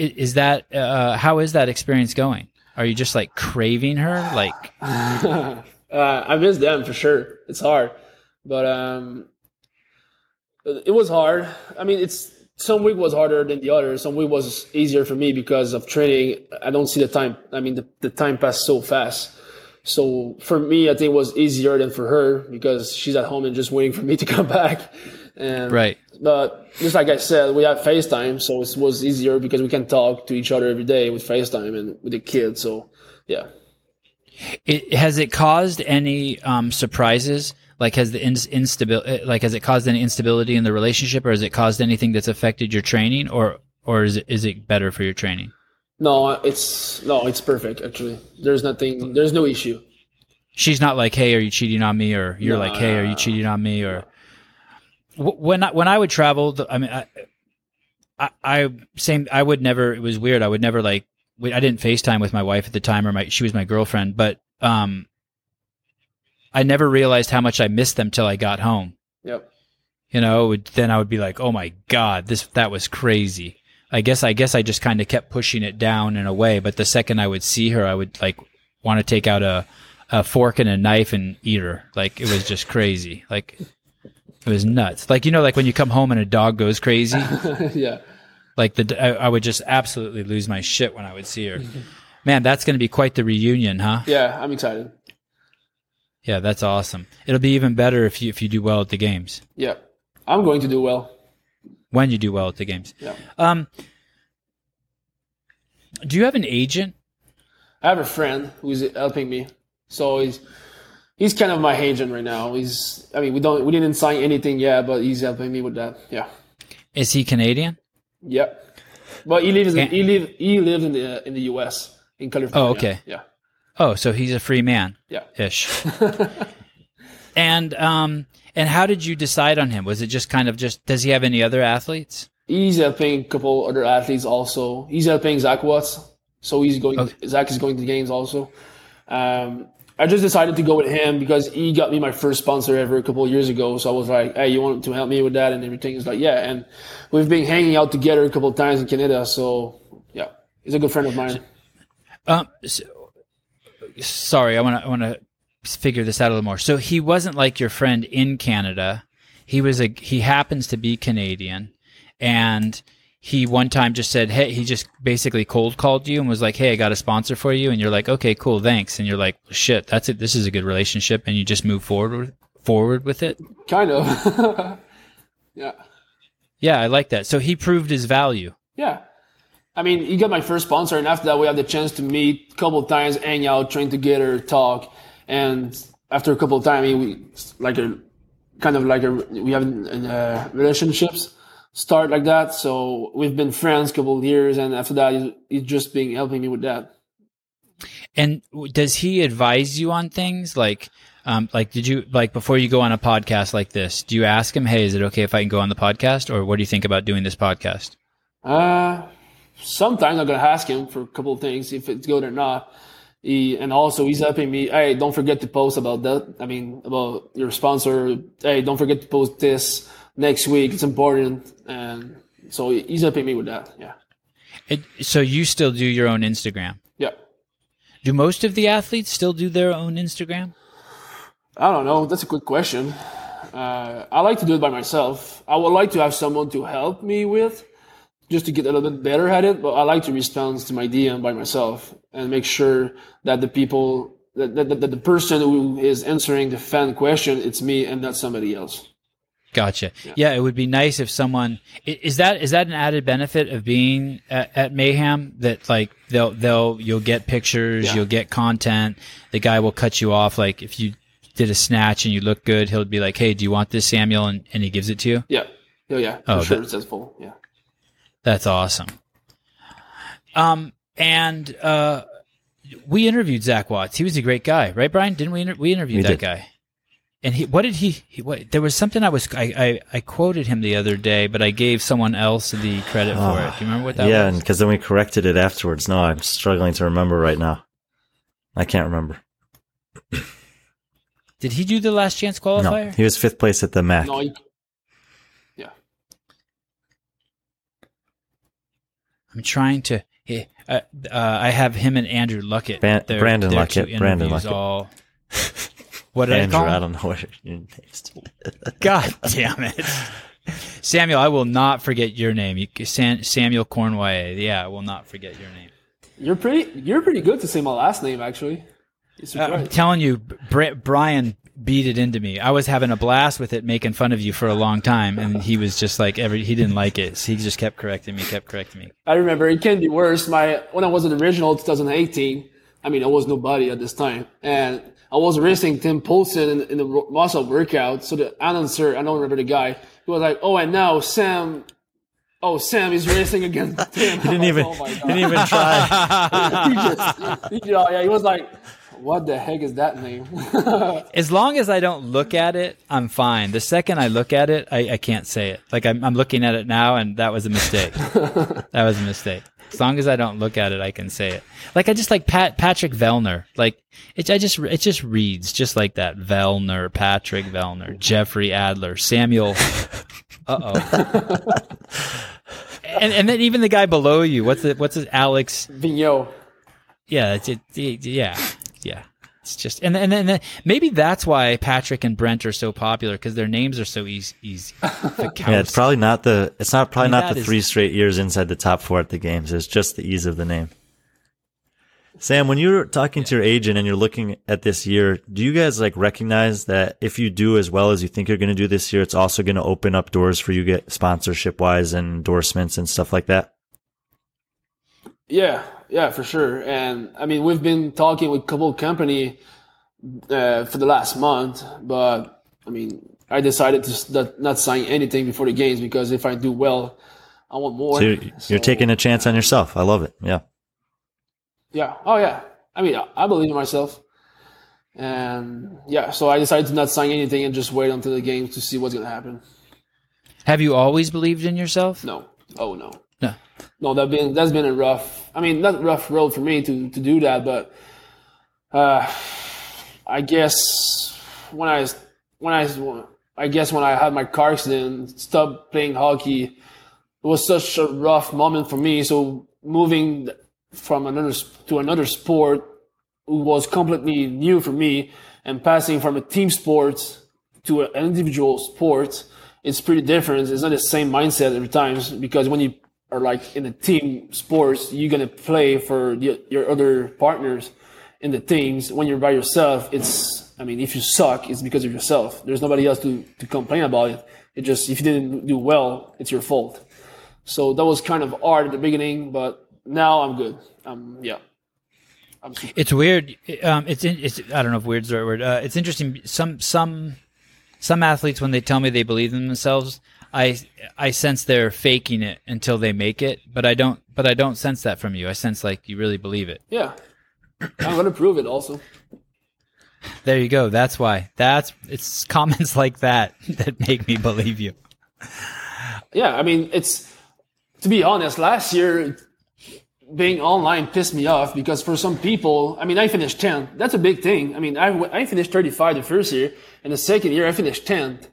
Is that uh, how is that experience going? Are you just like craving her? Like, uh, I miss them for sure. It's hard, but um, it was hard. I mean, it's some week was harder than the other. Some week was easier for me because of training. I don't see the time. I mean, the, the time passed so fast. So for me, I think it was easier than for her because she's at home and just waiting for me to come back. And right? But just like I said, we have FaceTime, so it was easier because we can talk to each other every day with FaceTime and with the kids. So yeah. It, has it caused any um, surprises? Like has the instability, like has it caused any instability in the relationship, or has it caused anything that's affected your training, or or is it is it better for your training? No, it's no, it's perfect. Actually, there's nothing, there's no issue. She's not like, "Hey, are you cheating on me?" or "You're no, like, "Hey, are you cheating on me?" or when I, when I would travel, I mean, I, I, I same. I would never. It was weird. I would never like. I didn't FaceTime with my wife at the time, or my she was my girlfriend, but um, I never realized how much I missed them till I got home. Yep. You know, would, then I would be like, "Oh my god, this that was crazy." I guess I guess I just kind of kept pushing it down in a way, but the second I would see her, I would like want to take out a a fork and a knife and eat her. Like it was just crazy. Like it was nuts. Like you know, like when you come home and a dog goes crazy. yeah. Like the I, I, would just absolutely lose my shit when I would see her. Man, that's going to be quite the reunion, huh? Yeah, I'm excited. Yeah, that's awesome. It'll be even better if you if you do well at the games. Yeah, I'm going to do well. When you do well at the games. Yeah. Um. Do you have an agent? I have a friend who's helping me. So he's he's kind of my agent right now. He's I mean we don't we didn't sign anything yet, but he's helping me with that. Yeah. Is he Canadian? Yep. But he lives in, he live he lives in the in the U.S. in California. Oh, okay. Yeah. Oh, so he's a free man. Yeah. Ish. and um, and how did you decide on him? Was it just kind of just? Does he have any other athletes? He's helping a couple other athletes also. He's helping Zach Watts, so he's going. Okay. Zach is going to games also. Um, I just decided to go with him because he got me my first sponsor ever a couple years ago. So I was like, "Hey, you want to help me with that?" And everything is like, "Yeah." And we've been hanging out together a couple times in Canada. So yeah, he's a good friend of mine. Um, so, sorry, I want to I want to figure this out a little more. So he wasn't like your friend in Canada. He was a he happens to be Canadian, and he one time just said, "Hey," he just basically cold called you and was like, "Hey, I got a sponsor for you," and you're like, "Okay, cool, thanks," and you're like, "Shit, that's it. This is a good relationship," and you just move forward with, forward with it. Kind of, yeah. Yeah, I like that. So he proved his value. Yeah. I mean, he got my first sponsor, and after that, we had the chance to meet a couple times, hang out, train together, talk, and after a couple of times, we like a kind of like a we have uh, relationships start like that. So we've been friends a couple of years, and after that, he's, he's just been helping me with that. And does he advise you on things like? Um, like, did you like before you go on a podcast like this? Do you ask him, "Hey, is it okay if I can go on the podcast?" Or what do you think about doing this podcast? Uh, sometimes I'm gonna ask him for a couple of things if it's good or not. He, and also he's helping me. Hey, don't forget to post about that. I mean, about your sponsor. Hey, don't forget to post this next week. It's important, and so he's helping me with that. Yeah. It, so you still do your own Instagram? Yeah. Do most of the athletes still do their own Instagram? I don't know. That's a good question. Uh, I like to do it by myself. I would like to have someone to help me with, just to get a little bit better at it. But I like to respond to my DM by myself and make sure that the people, that, that, that the person who is answering the fan question, it's me and not somebody else. Gotcha. Yeah. yeah. it would be nice if someone is that is that an added benefit of being at, at Mayhem that like they'll they'll you'll get pictures, yeah. you'll get content. The guy will cut you off like if you did a snatch and you look good, he'll be like, "Hey, do you want this, Samuel?" and, and he gives it to you. Yeah. Oh yeah. Oh, sure. That, full. Yeah. That's awesome. Um, and uh, we interviewed Zach Watts. He was a great guy, right, Brian? Didn't we? Inter- we interviewed we that did. guy. And he, what did he, he what, there was something I was, I, I, I, quoted him the other day, but I gave someone else the credit for it. Do you remember what that yeah, was? Yeah, because then we corrected it afterwards. No, I'm struggling to remember right now. I can't remember. did he do the last chance qualifier? No, he was fifth place at the MAC. No, he, yeah. I'm trying to, uh, uh, I have him and Andrew Luckett. Ban- Brandon Luckett. Brandon Luckett. All, What did Andrew, I call? I don't know what your name is. God damn it. Samuel, I will not forget your name. You, San, Samuel Cornway. Yeah, I will not forget your name. You're pretty. You're pretty good to say my last name, actually. Uh, I'm telling you, Brian beat it into me. I was having a blast with it, making fun of you for a long time, and he was just like every he didn't like it. So he just kept correcting me, kept correcting me. I remember it can be worse. My when I was in the regional 2018, I mean I was nobody at this time, and I was racing Tim Poulsen in, in the muscle workout. So the announcer, I don't remember the guy, he was like, "Oh, and now Sam." Oh, Sam is racing against Tim. Oh he didn't even, oh didn't even try. he just, he, yeah, he was like, what the heck is that name? as long as I don't look at it, I'm fine. The second I look at it, I, I can't say it. Like I'm, I'm looking at it now, and that was a mistake. that was a mistake. As long as I don't look at it, I can say it. Like I just like Pat Patrick Vellner. Like it, I just it just reads just like that. Vellner, Patrick Vellner, Jeffrey Adler, Samuel. Uh oh. and and then even the guy below you. What's it? What's it? Alex Vigneault. Yeah, it's it, it, yeah, yeah. It's just and and then maybe that's why Patrick and Brent are so popular because their names are so easy. easy. yeah, it's probably not the. It's not probably I mean, not the that three is- straight years inside the top four at the games. It's just the ease of the name. Sam, when you're talking to your agent and you're looking at this year, do you guys like recognize that if you do as well as you think you're going to do this year, it's also going to open up doors for you get sponsorship wise and endorsements and stuff like that? Yeah, yeah, for sure. And I mean, we've been talking with a couple company uh, for the last month, but I mean, I decided to not, not sign anything before the games because if I do well, I want more. So you're, you're taking a chance on yourself. I love it. Yeah. Yeah. Oh, yeah. I mean, I- I believe in myself. And yeah, so I decided to not sign anything and just wait until the games to see what's going to happen. Have you always believed in yourself? No. Oh, no. No. no, that been that's been a rough. I mean, not rough road for me to to do that, but uh, I guess when I when I I guess when I had my car accident, stopped playing hockey, it was such a rough moment for me. So moving from another to another sport was completely new for me, and passing from a team sport to an individual sport, it's pretty different. It's not the same mindset every time because when you are like in a team sports, you're gonna play for the, your other partners in the teams. When you're by yourself, it's I mean, if you suck, it's because of yourself. There's nobody else to, to complain about it. It just if you didn't do well, it's your fault. So that was kind of hard at the beginning, but now I'm good. Um, yeah. I'm It's weird. Um, it's in, it's I don't know if weird's the right word. Uh, it's interesting. Some some some athletes when they tell me they believe in themselves, I I sense they're faking it until they make it. But I don't. But I don't sense that from you. I sense like you really believe it. Yeah. I'm gonna prove it also. There you go. That's why. That's it's comments like that that make me believe you. Yeah, I mean it's to be honest, last year being online pissed me off because for some people, I mean I finished 10th. That's a big thing. I mean I, I finished 35 the first year and the second year I finished 10th.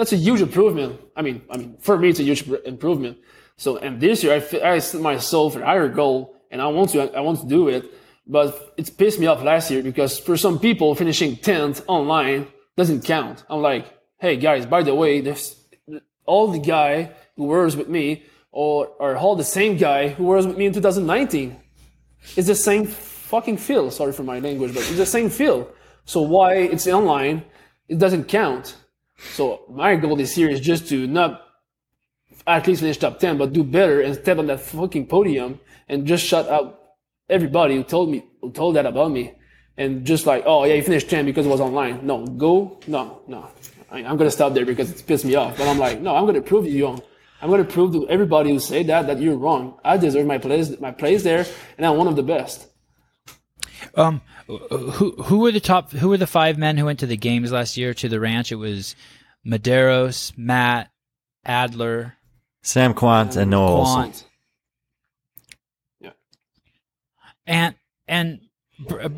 That's a huge improvement. I mean, I mean for me it's a huge improvement. So and this year I, I set myself a higher goal and I want to I want to do it. But it pissed me off last year because for some people finishing 10th online doesn't count. I'm like, hey guys, by the way, there's all the guy who was with me or, all the same guy who was with me in 2019. It's the same fucking feel. Sorry for my language, but it's the same feel. So why it's online, it doesn't count. So my goal this year is just to not at least finish top 10, but do better and step on that fucking podium and just shut out everybody who told me, who told that about me. And just like, oh yeah, you finished 10 because it was online. No, go, no, no. I, I'm gonna stop there because it's pissed me off. But I'm like, no, I'm gonna prove you wrong. I'm gonna prove to everybody who say that that you're wrong. I deserve my place, my place there, and I'm one of the best. Um, who who were the top? Who were the five men who went to the games last year to the ranch? It was Medeiros, Matt, Adler, Sam Kwant and Noah Ohlsen. Kwant, and and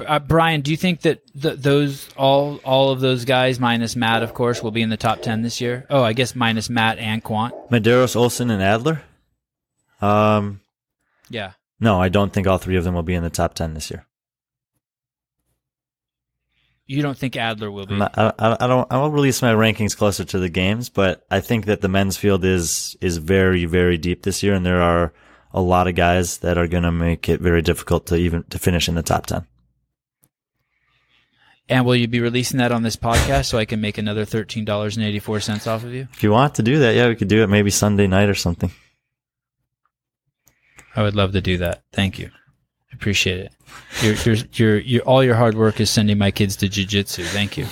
uh, Brian. Do you think that th- those all all of those guys minus Matt, of course, will be in the top ten this year? Oh, I guess minus Matt and Kwant. Medeiros, Ohlsen, and Adler. Um, Yeah. no, I don't think all three of them will be in the top ten this year. You don't think Adler will be? Not- I, I, I don't. I will release my rankings closer to the games, but I think that the men's field is is very very deep this year, and there are a lot of guys that are going to make it very difficult to even to finish in the top ten. And will you be releasing that on this podcast so I can make another thirteen dollars and eighty four cents off of you? If you want to do that, yeah, we could do it maybe Sunday night or something. I would love to do that. Thank you. Appreciate it. Your, your, your, your, all your hard work is sending my kids to jujitsu. Thank you.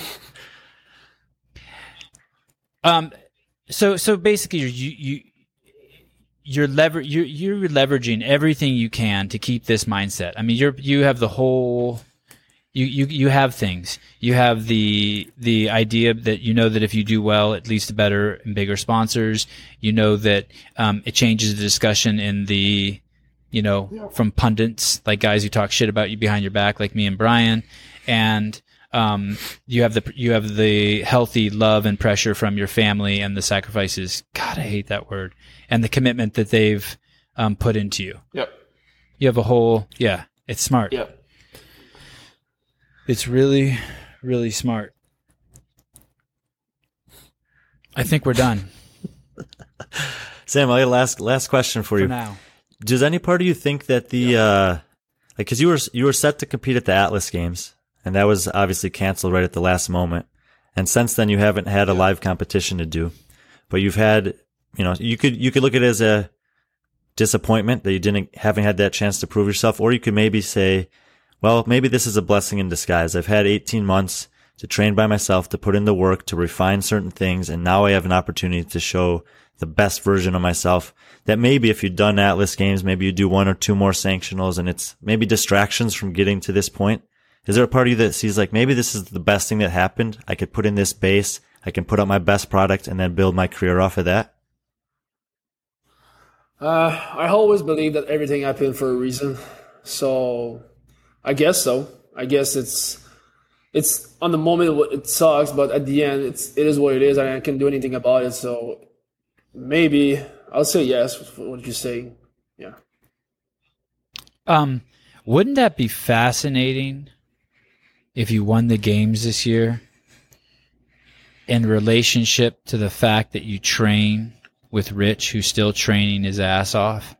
Um, so, so basically you, you, you're lever, you're, you're leveraging everything you can to keep this mindset. I mean, you're, you have the whole, you, you, you have things. You have the, the idea that you know that if you do well, it leads to better and bigger sponsors. You know that, um, it changes the discussion in the, you know, yeah. from pundits, like guys who talk shit about you behind your back, like me and Brian. And, um, you have the, you have the healthy love and pressure from your family and the sacrifices. God, I hate that word. And the commitment that they've, um, put into you. Yep. You have a whole, yeah, it's smart. Yep. It's really, really smart. I think we're done. Sam, I got last last question for, for you. Now, does any part of you think that the yeah. uh, like because you were you were set to compete at the Atlas Games, and that was obviously canceled right at the last moment, and since then you haven't had a live competition to do, but you've had you know you could you could look at it as a disappointment that you didn't haven't had that chance to prove yourself, or you could maybe say, well, maybe this is a blessing in disguise. I've had 18 months to train by myself, to put in the work, to refine certain things, and now I have an opportunity to show the best version of myself. That maybe if you'd done Atlas games, maybe you do one or two more sanctionals and it's maybe distractions from getting to this point. Is there a part of you that sees like maybe this is the best thing that happened? I could put in this base, I can put out my best product and then build my career off of that? Uh, I always believe that everything happened for a reason. So I guess so. I guess it's it's on the moment it sucks, but at the end it's it is what it is I can't do anything about it. So maybe I'll say yes. What you say? Yeah. Um, wouldn't that be fascinating if you won the games this year in relationship to the fact that you train with Rich, who's still training his ass off?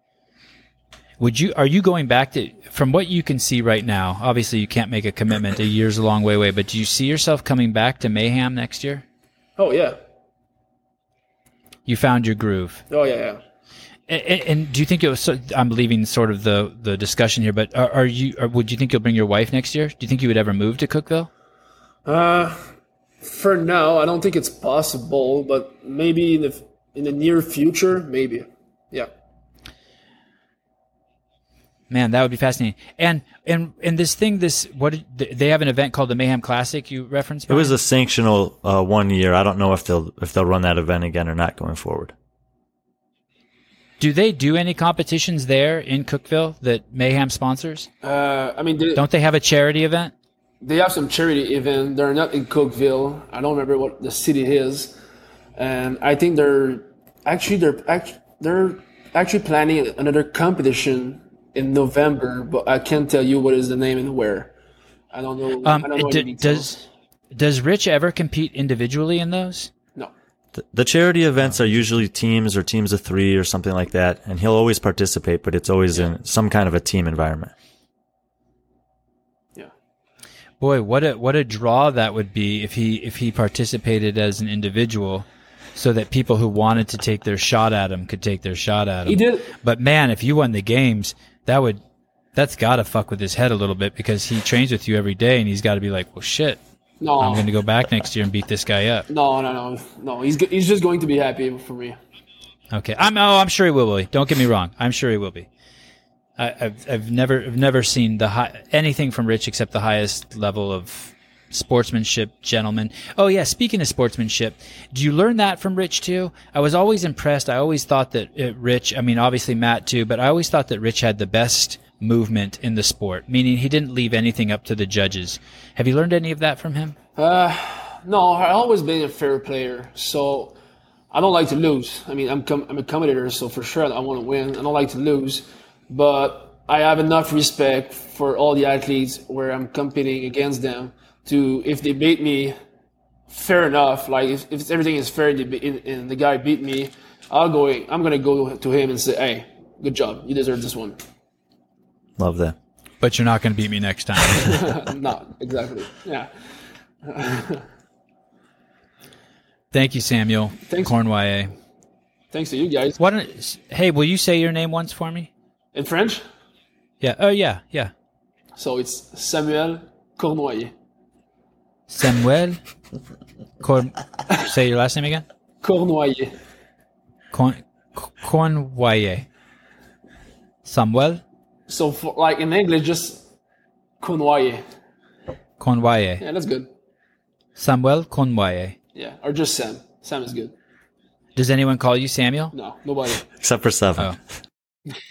Would you are you going back to from what you can see right now? Obviously, you can't make a commitment. A year's a long way away, but do you see yourself coming back to Mayhem next year? Oh yeah, you found your groove. Oh yeah, yeah. And, and, do you think it was? I'm leaving sort of the the discussion here, but are, are you? Or would you think you'll bring your wife next year? Do you think you would ever move to Cookeville? Uh, for now, I don't think it's possible, but maybe in the in the near future, maybe. Yeah. Man, that would be fascinating. And and and this thing, this what they have an event called the Mayhem Classic. You referenced. It was a sanctional uh, one year. I don't know if they'll if they'll run that event again or not going forward. Do they do any competitions there in Cookeville that Mayhem sponsors? Uh, I mean, they, don't they have a charity event? They have some charity event. They're not in Cookeville. I don't remember what the city is, and I think they're actually they're actually they're actually planning another competition in November, but I can't tell you what is the name and where. I don't know. Um, I don't know d- does does Rich ever compete individually in those? No. The, the charity events are usually teams or teams of three or something like that, and he'll always participate, but it's always yeah. in some kind of a team environment. Yeah. Boy, what a what a draw that would be if he if he participated as an individual so that people who wanted to take their shot at him could take their shot at him. He did. But man, if you won the games, that would that's got to fuck with his head a little bit because he trains with you every day and he's got to be like, well, shit. No, I'm going to go back next year and beat this guy up. No, no, no, no. He's he's just going to be happy for me. Okay, I'm. Oh, I'm sure he will be. Don't get me wrong. I'm sure he will be. I, have I've never I've never seen the high, anything from Rich except the highest level of sportsmanship, gentlemen. Oh yeah, speaking of sportsmanship, do you learn that from Rich too? I was always impressed. I always thought that it, Rich, I mean obviously Matt too, but I always thought that Rich had the best movement in the sport, meaning he didn't leave anything up to the judges. Have you learned any of that from him? Uh, no, I've always been a fair player, so I don't like to lose. I mean, I'm com- I'm a competitor, so for sure I want to win. I don't like to lose, but I have enough respect for all the athletes where I'm competing against them to if they beat me, fair enough. Like if, if everything is fair and the, and the guy beat me, I'll go. I'm gonna go to him and say, "Hey, good job. You deserve this one." Love that. but you're not going to beat me next time. Not exactly. Yeah. Thank you, Samuel. Thanks. Cornway. Thanks to you guys. Why don't? Hey, will you say your name once for me? In French, Yeah. Oh, yeah, yeah. so it's Samuel Cournoyer. Samuel. Corn. say your last name again. Cournoyer. Corn. Cornway. Samuel So for like in English, just Cournoyer. Cornway. Yeah, that's good. Samuel Cornway. Yeah, or just Sam. Sam is good. Does anyone call you Samuel? No, nobody. Except for Sevan. Oh.